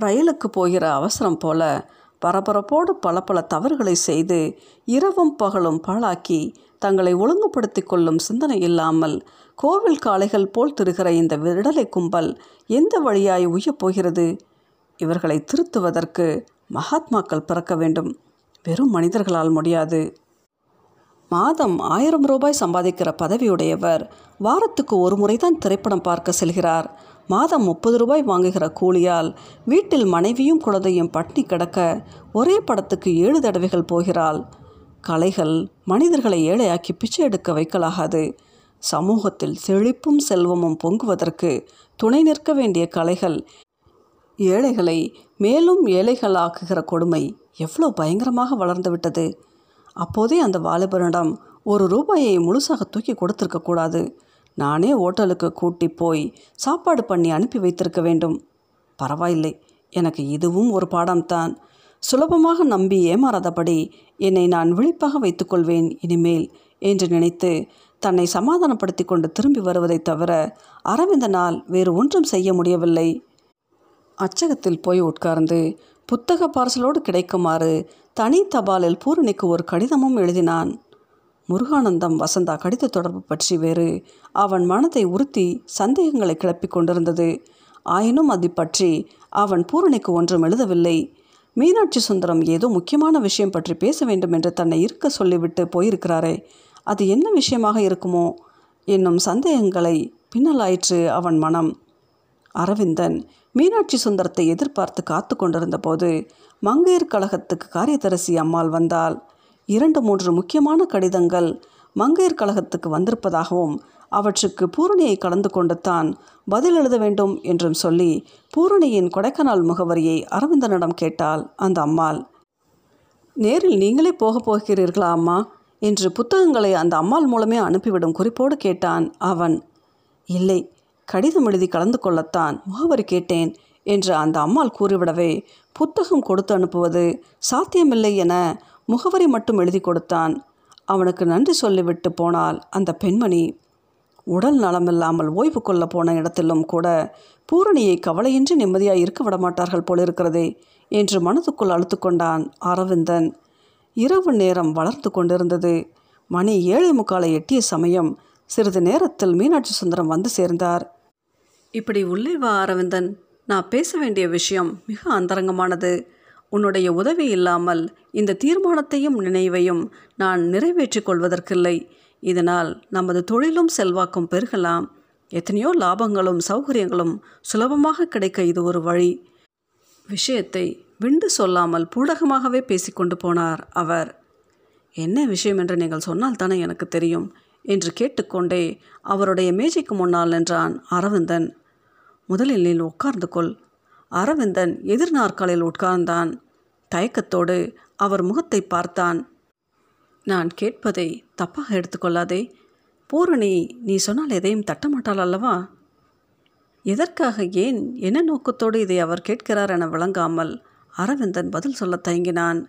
ரயிலுக்கு போகிற அவசரம் போல பரபரப்போடு பல பல தவறுகளை செய்து இரவும் பகலும் பாழாக்கி தங்களை ஒழுங்குபடுத்தி கொள்ளும் சிந்தனை இல்லாமல் கோவில் காளைகள் போல் திருகிற இந்த விடலை கும்பல் எந்த வழியாய் உய்யப் போகிறது? இவர்களை திருத்துவதற்கு மகாத்மாக்கள் பிறக்க வேண்டும். வெறும் மனிதர்களால் முடியாது. மாதம் ஆயிரம் ரூபாய் சம்பாதிக்கிற பதவியுடையவர் வாரத்துக்கு ஒரு முறைதான் திரைப்படம் பார்க்க செல்கிறார். மாதம் முப்பது ரூபாய் வாங்குகிற கூலியால் வீட்டில் மனைவியும் குழந்தையும் பட்னி கிடக்க ஒரே படத்துக்கு ஏழு தடவைகள் போகிறாள். கலைகள் மனிதர்களை ஏழையாக்கி பிச்சை எடுக்க வைக்கலாகாது. சமூகத்தில் செழிப்பும் செல்வமும் பொங்குவதற்கு துணை நிற்க வேண்டிய கலைகள். ஏழைகளை மேலும் ஏழைகளாக்குகிற கொடுமை எவ்வளோ பயங்கரமாக வளர்ந்துவிட்டது அப்போதே அந்த வாலிபனிடம் ஒரு ரூபாயை முழுசாக தூக்கி கொடுத்துருக்கக்கூடாது நானே ஓட்டலுக்கு கூட்டி போய் சாப்பாடு பண்ணி அனுப்பி வைத்திருக்க வேண்டும். பரவாயில்லை எனக்கு இதுவும் ஒரு பாடம்தான். சுலபமாக நம்பி ஏமாறாதபடி என்னை நான் விழிப்பாக வைத்துக்கொள்வேன் இனிமேல் என்று நினைத்து தன்னை சமாதானப்படுத்தி கொண்டு திரும்பி வருவதைத் தவிர அரவிந்தனால் வேறு ஒன்றும் செய்ய முடியவில்லை. அச்சகத்தில் போய் உட்கார்ந்து புத்தக பார்சலோடு கிடைக்குமாறு தனி தபாலில் பூரணிக்கு ஒரு கடிதமும் எழுதினான். முருகானந்தம் வசந்தா கடித தொடர்பு பற்றி வேறு. அவன் மனதை உறுத்தி சந்தேகங்களை கிளப்பிக் கொண்டிருந்தது. ஆயினும் அது பற்றி அவன் பூரணிக்கு ஒன்றும் எழுதவில்லை. மீனாட்சி சுந்தரம் ஏதோ முக்கியமான விஷயம் பற்றி பேச வேண்டும் என்று தன்னை இருக்க சொல்லிவிட்டு போயிருக்கிறாரே. அது என்ன விஷயமாக இருக்குமோ? என்னும் சந்தேகங்களை பின்னலாயிற்று அவன் மனம். அரவிந்தன் மீனாட்சி சுந்தரத்தை எதிர்பார்த்து காத்து கொண்டிருந்த போது மங்கையர் கழகத்துக்கு காரியதரிசி அம்மாள் வந்தால் இரண்டு மூன்று முக்கியமான கடிதங்கள் மங்கையர் கழகத்துக்கு வந்திருப்பதாகவும் அவற்றுக்கு பூரணியை கலந்து கொண்டு தான் பதில் எழுத வேண்டும் என்றும் சொல்லி பூரணியின் கொடைக்கானல் முகவரியை அரவிந்தனிடம் கேட்டாள் அந்த அம்மாள். நேரில் நீங்களே போக போகிறீர்களா அம்மா? என்று புத்தகங்களை அந்த அம்மாள் மூலமே அனுப்பிவிடும் குறிப்போடு கேட்டான் அவன். இல்லை கடிதம் எழுதி கலந்து கொள்ளத்தான் முகவரி கேட்டேன் என்று அந்த அம்மாள் கூறிவிடவே புத்தகம் கொடுத்து அனுப்புவது சாத்தியமில்லை என முகவரி மட்டும் எழுதி கொடுத்தான். அவனுக்கு நன்றி சொல்லிவிட்டு போனால் அந்த பெண்மணி. உடல் நலமில்லாமல் ஓய்வு கொள்ள போன இடத்திலும் கூட பூரணியை கவலையின்றி நிம்மதியாக இருக்க விடமாட்டார்கள் போலிருக்கிறதே என்று மனதுக்குள் அழுத்து கொண்டான் அரவிந்தன். இரவு நேரம் வளர்ந்து கொண்டிருந்தது. மணி ஏழை முக்காலை எட்டிய சமயம் சிறிது நேரத்தில் மீனாட்சி சுந்தரம் வந்து சேர்ந்தார். இப்படி உள்ளே வா அரவிந்தன். நான் பேச வேண்டிய விஷயம் மிக அந்தரங்கமானது. உன்னுடைய உதவி இல்லாமல் இந்த தீர்மானத்தையும் நினைவையும் நான் நிறைவேற்றிக் கொள்வதற்கில்லை. இதனால் நமது தொழிலும் செல்வாக்கும் பெருகலாம். எத்தனையோ லாபங்களும் சௌகரியங்களும் சுலபமாக கிடைக்க இது ஒரு வழி. விஷயத்தை விண்டு சொல்லாமல் பூடகமாகவே பேசிக்கொண்டு போனார் அவர். என்ன விஷயம் என்று நீங்கள் சொன்னால் தானே எனக்கு தெரியும் என்று கேட்டுக்கொண்டே அவருடைய மேஜைக்கு முன்னால் நின்றான் அரவிந்தன். முதலில் நீ உட்கார்ந்து கொள். அரவிந்தன் எதிர் நாற்காலில் உட்கார்ந்தான். தயக்கத்தோடு அவர் முகத்தை பார்த்தான். நான் கேட்பதை தப்பாக எடுத்துக்கொள்ளாதே. பூரணி நீ சொன்னால் எதையும் தட்டமாட்டாள் அல்லவா? எதற்காக ஏன் என்ன நோக்கத்தோடு இதை அவர் கேட்கிறார் என விளங்காமல் அரவிந்தன் பதில் சொல்ல தயங்கினான்.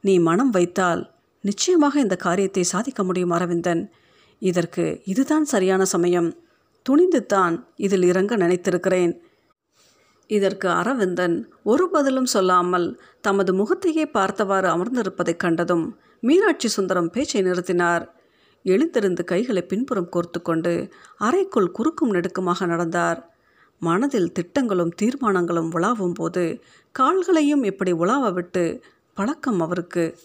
நீ மனம் வைத்தால் நிச்சயமாக இந்த காரியத்தை சாதிக்க முடியும் அரவிந்தன். இதற்கு இதுதான் சரியான சமயம். துணிந்து தான் இதில் இறங்க நினைத்திருக்கிறேன். இதற்கு அரவிந்தன் ஒரு பதிலும் சொல்லாமல் தமது முகத்தையே பார்த்தவாறு அமர்ந்திருப்பதைக் கண்டதும் மீனாட்சி சுந்தரம் பேச்சை நிறுத்தினார். எழுந்திருந்து கைகளை பின்புறம் கோர்த்து கொண்டு அறைக்குள் குறுக்கும் நெடுக்குமாக நடந்தார். மனதில் திட்டங்களும் தீர்மானங்களும் உலாவும் போது கால்களையும் இப்படி உலாவ விட்டு பழக்கம் அவருக்கு.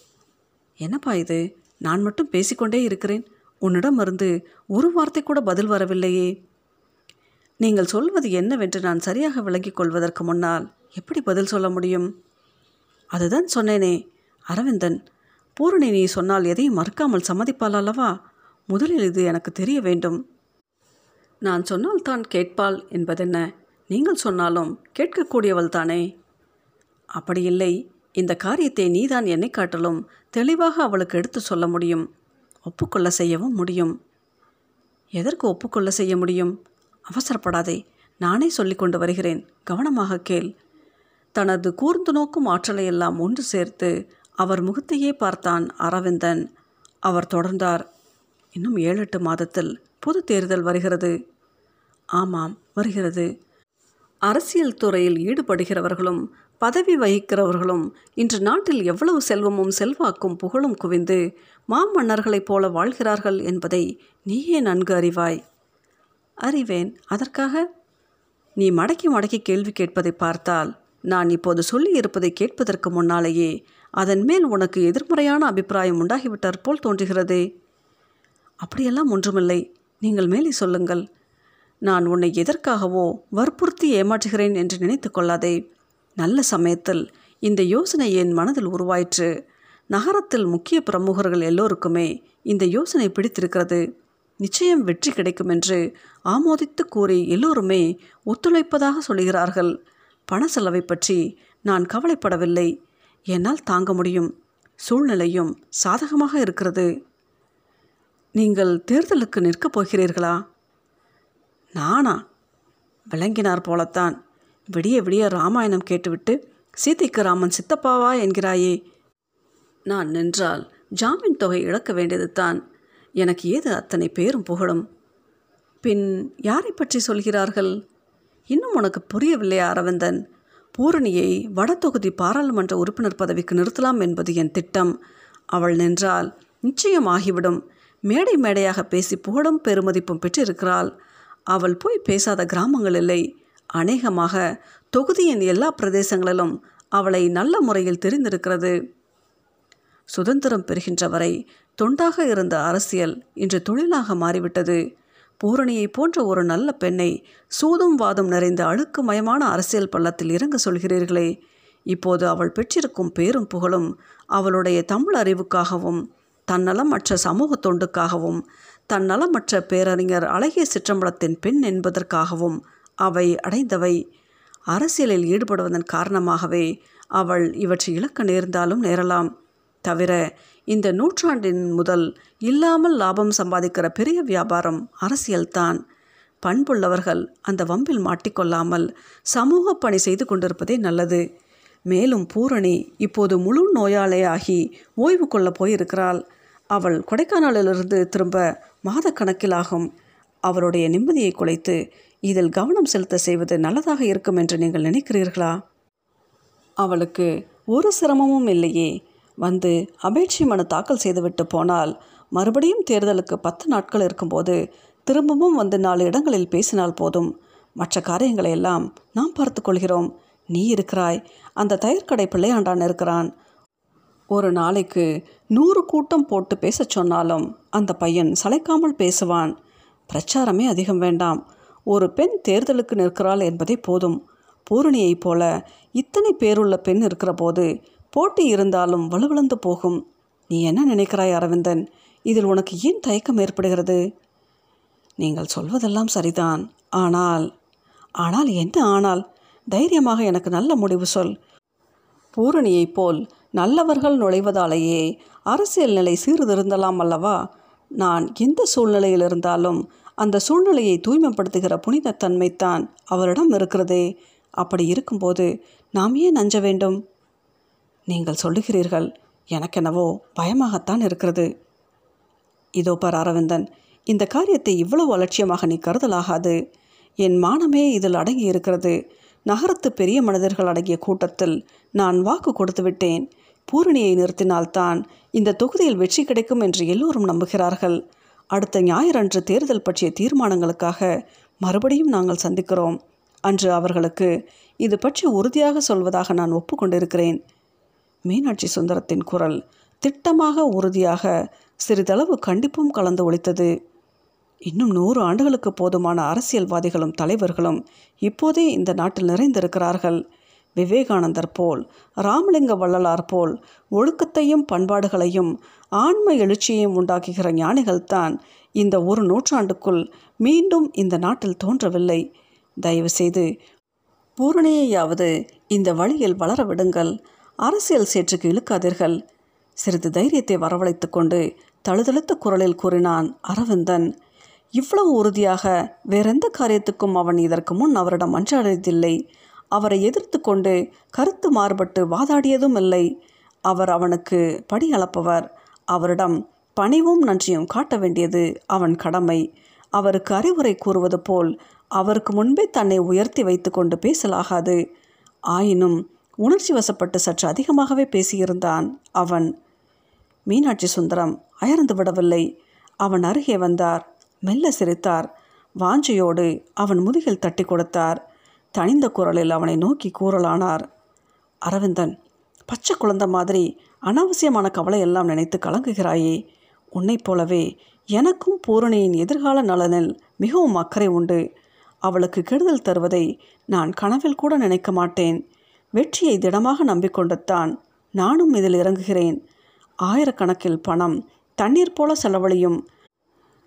என்னப்பா இது? நான் மட்டும் பேசிக்கொண்டே இருக்கிறேன். உன்னிடமிருந்து ஒரு வார்த்தை கூட பதில் வரவில்லையே. நீங்கள் சொல்வது என்னவென்று நான் சரியாக விளங்கிக் கொள்வதற்கு முன்னால் எப்படி பதில் சொல்ல முடியும்? அதுதான் சொன்னேனே அரவிந்தன். பூரணி நீ சொன்னால் எதையும் மறுக்காமல் சம்மதிப்பாள் அல்லவா? முதலில் இது எனக்கு தெரிய வேண்டும். நான் சொன்னால் தான் கேட்பாள் என்பதென்ன? நீங்கள் சொன்னாலும் கேட்கக்கூடியவள் தானே? அப்படி இல்லை. இந்த காரியத்தை நீதான் என்னை காட்டலும் தெளிவாக அவளுக்கு எடுத்து சொல்ல முடியும். ஒப்புக்கொள்ள செய்யவும் முடியும். எதற்கு ஒப்புக்கொள்ள செய்ய முடியும்? அவசரப்படாதே. நானே சொல்லிக் கொண்டு வருகிறேன். கவனமாக கேள். தனது கூர்ந்து நோக்கும் ஆற்றலை எல்லாம் ஒன்று சேர்த்து அவர் முகத்தையே பார்த்தான் அரவிந்தன். அவர் தொடர்ந்தார். இன்னும் ஏழு எட்டு மாதத்தில் பொது தேர்தல் வருகிறது. ஆமாம் வருகிறது. அரசியல் துறையில் ஈடுபடுகிறவர்களும் பதவி வகிக்கிறவர்களும் இன்று நாட்டில் எவ்வளவு செல்வமும் செல்வாக்கும் புகழும் குவிந்து மாமன்னர்களைப் போல வாழ்கிறார்கள் என்பதை நீயே நன்கு அறிவாய். அறிவேன். அதற்காக நீ மடக்கி மடக்கி கேள்வி கேட்பதை பார்த்தால் நான் இப்போது சொல்லி இருப்பதை கேட்பதற்கு முன்னாலேயே அதன் மேல் உனக்கு எதிர்மறையான அபிப்பிராயம் உண்டாகிவிட்டார் போல் தோன்றுகிறதே. அப்படியெல்லாம் ஒன்றுமில்லை. நீங்கள் மேலே சொல்லுங்கள். நான் உன்னை எதற்காகவோ வற்புறுத்தி ஏமாற்றுகிறேன் என்று நினைத்து கொள்ளாதே. நல்ல சமயத்தில் இந்த யோசனை என் மனதில் உருவாயிற்று. நகரத்தில் முக்கிய பிரமுகர்கள் எல்லோருக்குமே இந்த யோசனை பிடித்திருக்கிறது. நிச்சயம் வெற்றி கிடைக்கும் என்று ஆமோதித்து கூறி எல்லோருமே ஒத்துழைப்பதாக சொல்கிறார்கள் பண செலவை பற்றி நான் கவலைப்படவில்லை. என்னால் தாங்க முடியும். சூழ்நிலையும் சாதகமாக இருக்கிறது. நீங்கள் தேர்தலுக்கு நிற்கப் போகிறீர்களா? நானா? விளங்கினார் போலத்தான். விடிய விடிய ராமாயணம் கேட்டுவிட்டு சீதைக்கு ராமன் சித்தப்பாவா என்கிறாயே. நான் நின்றால் ஜாமீன் தொகை இழக்க வேண்டியது தான் எனக்கு ஏது அத்தனை பேரும் புகழும்? பின் யாரை பற்றி சொல்கிறார்கள்? இன்னும் உனக்கு புரியவில்லையா அரவிந்தன். பூரணியை வடதொகுதி பாராளுமன்ற உறுப்பினர் பதவிக்கு நிறுத்தலாம் என்பது என் திட்டம். அவள் நின்றால் நிச்சயம் ஆகிவிடும். மேடை மேடையாக பேசி புகழும் பெருமதிப்பும் பெற்றிருக்கிறாள். அவள் போய் பேசாத கிராமங்கள் இல்லை. அநேகமாக தொகுதியின் எல்லா பிரதேசங்களிலும் அவளை நல்ல முறையில் தெரிந்திருக்கிறது. சுதந்திரம் பெறுகின்ற வரை தொண்டாக இருந்த அரசியல் இன்று தொழிலாக மாறிவிட்டது. பூரணியை போன்ற ஒரு நல்ல பெண்ணை சூதும் வாதம் நிறைந்த அழுக்குமயமான அரசியல் பள்ளத்தில் இறங்க சொல்கிறீர்களே. இப்போது அவள் பெற்றிருக்கும் பேரும் புகழும் அவளுடைய தமிழ் அறிவுக்காகவும் தன்னலமற்ற சமூக தொண்டுக்காகவும் தன்னலமற்ற பேரறிஞர் அழகிய சிற்றம்பலத்தின் பெண் என்பதற்காகவும் அவை அடைந்தவை. அரசியலில் ஈடுபடுவதன் காரணமாகவே அவள் இவற்றை இழக்க நேர்ந்தாலும் நேரலாம். தவிர இந்த நூற்றாண்டின் முதல் இல்லாமல் லாபம் சம்பாதிக்கிற பெரிய வியாபாரம் அரசியல்தான் பண்புள்ளவர்கள் அந்த வம்பில் மாட்டிக்கொள்ளாமல் சமூக பணி செய்து கொண்டிருப்பதே நல்லது. மேலும் பூரணி இப்போது முழு நோயாளியாகி ஓய்வு கொள்ளப் போயிருக்கிறாள். அவள் கொடைக்கானலிலிருந்து திரும்ப மாதக்கணக்கிலாகும். அவருடைய நிம்மதியை குலைத்து இதில் கவனம் செலுத்த செய்வது நல்லதாக இருக்கும் என்று நீங்கள் நினைக்கிறீர்களா? அவளுக்கு ஒரு சிரமமும் இல்லையே. வந்து அபேட்சி மனு தாக்கல் செய்துவிட்டு போனால் மறுபடியும் தேர்தலுக்கு பத்து நாட்கள் இருக்கும்போது திரும்பவும் வந்து நாலு இடங்களில் பேசினால் போதும். மற்ற காரியங்களை எல்லாம் நாம் பார்த்து கொள்கிறோம். நீ இருக்கிறாய். அந்த தயிர்க்கடை பிள்ளையாண்டான் இருக்கிறான். ஒரு நாளைக்கு நூறு கூட்டம் போட்டு பேசச் சொன்னாலும் அந்த பையன் சளைக்காமல் பேசுவான். பிரச்சாரமே அதிகம் வேண்டாம். ஒரு பெண் தேர்தலுக்கு நிற்கிறாள் என்பதே போதும். பூரணியைப் போல இத்தனை பேருள்ள பெண் இருக்கிற போது போட்டி இருந்தாலும் வலுவிழந்து போகும். நீ என்ன நினைக்கிறாய் அரவிந்தன்? இதில் உனக்கு ஏன் தயக்கம் ஏற்படுகிறது? நீங்கள் சொல்வதெல்லாம் சரிதான். ஆனால் ஆனால் என்ன ஆனால்? தைரியமாக எனக்கு நல்ல முடிவு சொல். பூரணியைப் போல் நல்லவர்கள் நுழைவதாலேயே அரசியல் நிலை சீர்திருந்தலாம் அல்லவா? நான் எந்த சூழ்நிலையில் இருந்தாலும் அந்த சூழ்நிலையை தூய்மைப்படுத்துகிற புனிதத்தன்மைத்தான் அவரிடம் இருக்கிறதே. அப்படி இருக்கும்போது நாம் ஏன் அஞ்ச வேண்டும்? நீங்கள் சொல்லுகிறீர்கள் எனக்கெனவோ பயமாகத்தான் இருக்கிறது. இதோ பார் அரவிந்தன் இந்த காரியத்தை இவ்வளவு அலட்சியமாக நீ கருதலாகாது. என் மானமே இதில் அடங்கி இருக்கிறது. நகரத்து பெரிய மனிதர்கள் அடங்கிய கூட்டத்தில் நான் வாக்கு கொடுத்து விட்டேன். பூரணியை நிறுத்தினால்தான் இந்த தொகுதியில் வெற்றி கிடைக்கும் என்று எல்லோரும் நம்புகிறார்கள். அடுத்த ஞாயிறன்று தேர்தல் பற்றிய தீர்மானங்களுக்காக மறுபடியும் நாங்கள் சந்திக்கிறோம். அன்று அவர்களுக்கு இது பற்றி உறுதியாக சொல்வதாக நான் ஒப்புக்கொண்டிருக்கிறேன். மீனாட்சி சுந்தரத்தின் குரல் திட்டமாக உறுதியாக சிறிதளவு கண்டிப்பும் கலந்து ஒழித்தது இன்னும் நூறு ஆண்டுகளுக்கு போதுமான அரசியல்வாதிகளும் தலைவர்களும் இப்போதே இந்த நாட்டில் நிறைந்திருக்கிறார்கள். விவேகானந்தர் போல் ராமலிங்க வள்ளலார் போல் ஒழுக்கத்தையும் பண்பாடுகளையும் ஆன்ம எழுச்சியையும் உண்டாக்குகிற ஞானிகள்தான் இந்த ஒரு நூற்றாண்டுக்குள் மீண்டும் இந்த நாட்டில் தோன்றவில்லை. தயவுசெய்து பூரணியையாவது இந்த வழியில் வளர விடுங்கள். அரசியல் சேற்றுக்கு இழுக்காதீர்கள். சிறிது தைரியத்தை வரவழைத்து கொண்டு தழுதழுத்த குரலில் கூறினான் அரவிந்தன் இவ்வளவு உறுதியாக வேறெந்த காரியத்துக்கும் அவன் இதற்கு முன் அவரிடம் அன்றாடியதில்லை. அவரை எதிர்த்து கொண்டு கருத்து மாறுபட்டு வாதாடியதும் இல்லை. அவர் அவனுக்கு படி அளப்பவர். அவரிடம் பணிவும் நன்றியும் காட்ட வேண்டியது அவன் கடமை. அவருக்கு அறிவுரை கூறுவது போல் அவருக்கு முன்பே தன்னை உயர்த்தி வைத்து கொண்டு பேசலாகாது. ஆயினும் உணர்ச்சி வசப்பட்டு சற்று அதிகமாகவே பேசியிருந்தான் அவன். மீனாட்சி சுந்தரம் அயர்ந்து விடவில்லை. அவன் அருகே வந்தார். மெல்ல சிரித்தார். வாஞ்சையோடு அவன் முதுகில் தட்டி கொடுத்தார். தனிந்த குரலில் அவனை நோக்கி கூறலானார். அரவிந்தன் பச்சை குழந்த மாதிரி அனாவசியமான கவலை எல்லாம் நினைத்து கலங்குகிறாயே. உன்னைப் போலவே எனக்கும் பூரணியின் எதிர்கால நலனில் மிகவும் அக்கறை உண்டு. அவளுக்கு கெடுதல் தருவதை நான் கனவில் கூட நினைக்க மாட்டேன். வெற்றியை திடமாக நம்பிக்கொண்டுத்தான் நானும் இதில் இறங்குகிறேன். ஆயிரக்கணக்கில் பணம் தண்ணீர் போல செலவழியும்.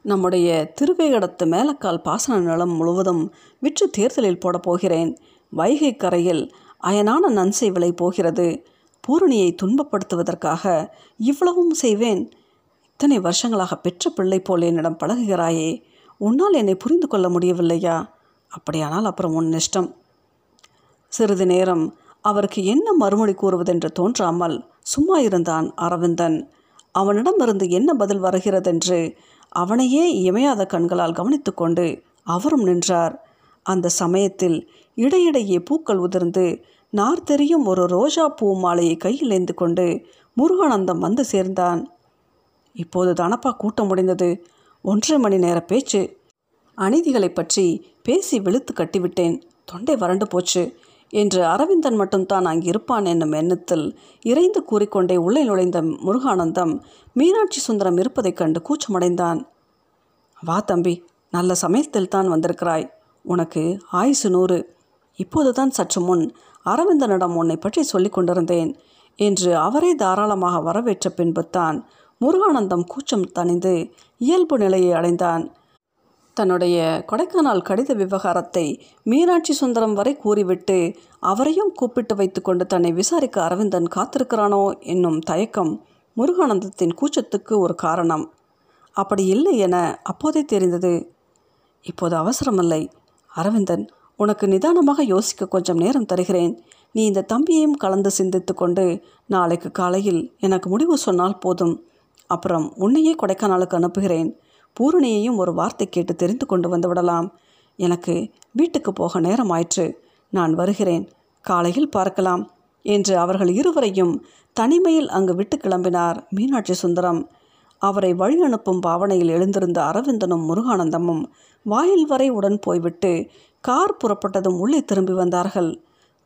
நம்முடைய திருவேகடத்து மேலக்கால் பாசன நிலம் முழுவதும் விற்று தேர்தலில் போடப் போகிறேன். வைகை கரையில் அயனான நன்சை விலை போகிறது. பூரணியை துன்பப்படுத்துவதற்காக இவ்வளவும் செய்வேன். இத்தனை வருஷங்களாக பெற்ற பிள்ளை போல் என்னிடம் பழகுகிறாயே உன்னால் என்னை புரிந்து கொள்ள முடியவில்லையா? அப்படியானால் அப்புறம் உன் இஷ்டம். சிறிது நேரம் அவருக்கு என்ன மறுமொழி கூறுவதென்று தோன்றாமல் சும்மா இருந்தான் அரவிந்தன். அவனிடமிருந்து என்ன பதில் வருகிறதென்று அவனையே இமையாத கண்களால் கவனித்து கொண்டு அவரும் நின்றார். அந்த சமயத்தில் இடையிடையே பூக்கள் உதிர்ந்து நார் தெரியும் ஒரு ரோஜா பூ மாலையை கையில் ஏந்து கொண்டு முருகானந்தம் வந்து சேர்ந்தான். இப்போது தானப்பா கூட்டம் முடிந்தது. ஒன்றரை மணி நேர பேச்சு. அநீதிகளை பற்றி பேசி வெளுத்து கட்டிவிட்டேன். தொண்டை வறண்டு போச்சு. என்று அரவிந்தன் மட்டும்தான் அங்கு இருப்பான் என்னும் எண்ணத்தில் இறைந்து கூறிக்கொண்டே உள்ளே நுழைந்த முருகானந்தம் மீனாட்சி சுந்தரம் இருப்பதைக் கண்டு கூச்சமடைந்தான். வா தம்பி நல்ல சமயத்தில் தான் வந்திருக்கிறாய். உனக்கு ஆயுசு நூறு. இப்போதுதான் சற்று முன் அரவிந்தனிடம் உன்னை பற்றி சொல்லிக் கொண்டிருந்தேன் என்று அவரே தாராளமாக வரவேற்ற பின்புத்தான் முருகானந்தம் கூச்சம் தணிந்து இயல்பு நிலையை அடைந்தான். தன்னுடைய கொடைக்கானல் கடித விவகாரத்தை மீனாட்சி சுந்தரம் வரை கூறிவிட்டு அவரையும் கூப்பிட்டு வைத்துக்கொண்டு தன்னை விசாரிக்க அரவிந்தன் காத்திருக்கிறானோ என்னும் தயக்கம் முருகானந்தத்தின் கூச்சத்துக்கு ஒரு காரணம். அப்படி இல்லை என அப்போதே தெரிந்தது. இப்போது அவசரமில்லை. அரவிந்தன் உனக்கு நிதானமாக யோசிக்க கொஞ்சம் நேரம் தருகிறேன். நீ இந்த தம்பியையும் கலந்து சிந்தித்து கொண்டு நாளைக்கு காலையில் எனக்கு முடிவு சொன்னால் போதும். அப்புறம் உன்னையே கொடைக்கானலுக்கு அனுப்புகிறேன். பூரணியையும் ஒரு வார்த்தை கேட்டு தெரிந்து கொண்டு வந்து விடலாம். எனக்கு வீட்டுக்கு போக நேரம் ஆயிற்று நான் வருகிறேன். காலையில் பார்க்கலாம் என்று அவர்கள் இருவரையும் தனிமையில் அங்கு விட்டு கிளம்பினார் மீனாட்சி சுந்தரம். அவரை வழி அனுப்பும் பாவனையில் எழுந்திருந்த அரவிந்தனும் முருகானந்தமும் வாயில் வரை உடன் போய்விட்டு கார் புறப்பட்டதும் உள்ளே திரும்பி வந்தார்கள்.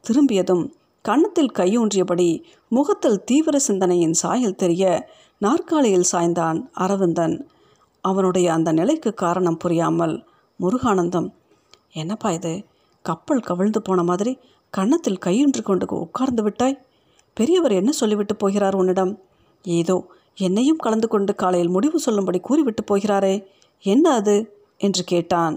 திரும்பியதும் கன்னத்தில் கையூன்றியபடி முகத்தில் தீவிர சிந்தனையின் சாயல் தெரிய நாற்காலியில் சாய்ந்தான் அரவிந்தன். அவனுடைய அந்த நிலைக்கு காரணம் புரியாமல் முருகானந்தம் என்னப்பா இது? கப்பல் கவிழ்ந்து போன மாதிரி கன்னத்தில் கையுன்று கொண்டு உட்கார்ந்து விட்டாய்? பெரியவர் என்ன சொல்லிவிட்டு போகிறார் உன்னிடம்? ஏதோ என்னையும் கலந்து கொண்டு காலையில் முடிவு சொல்லும்படி கூறிவிட்டு போகிறாரே என்ன அது? என்று கேட்டான்.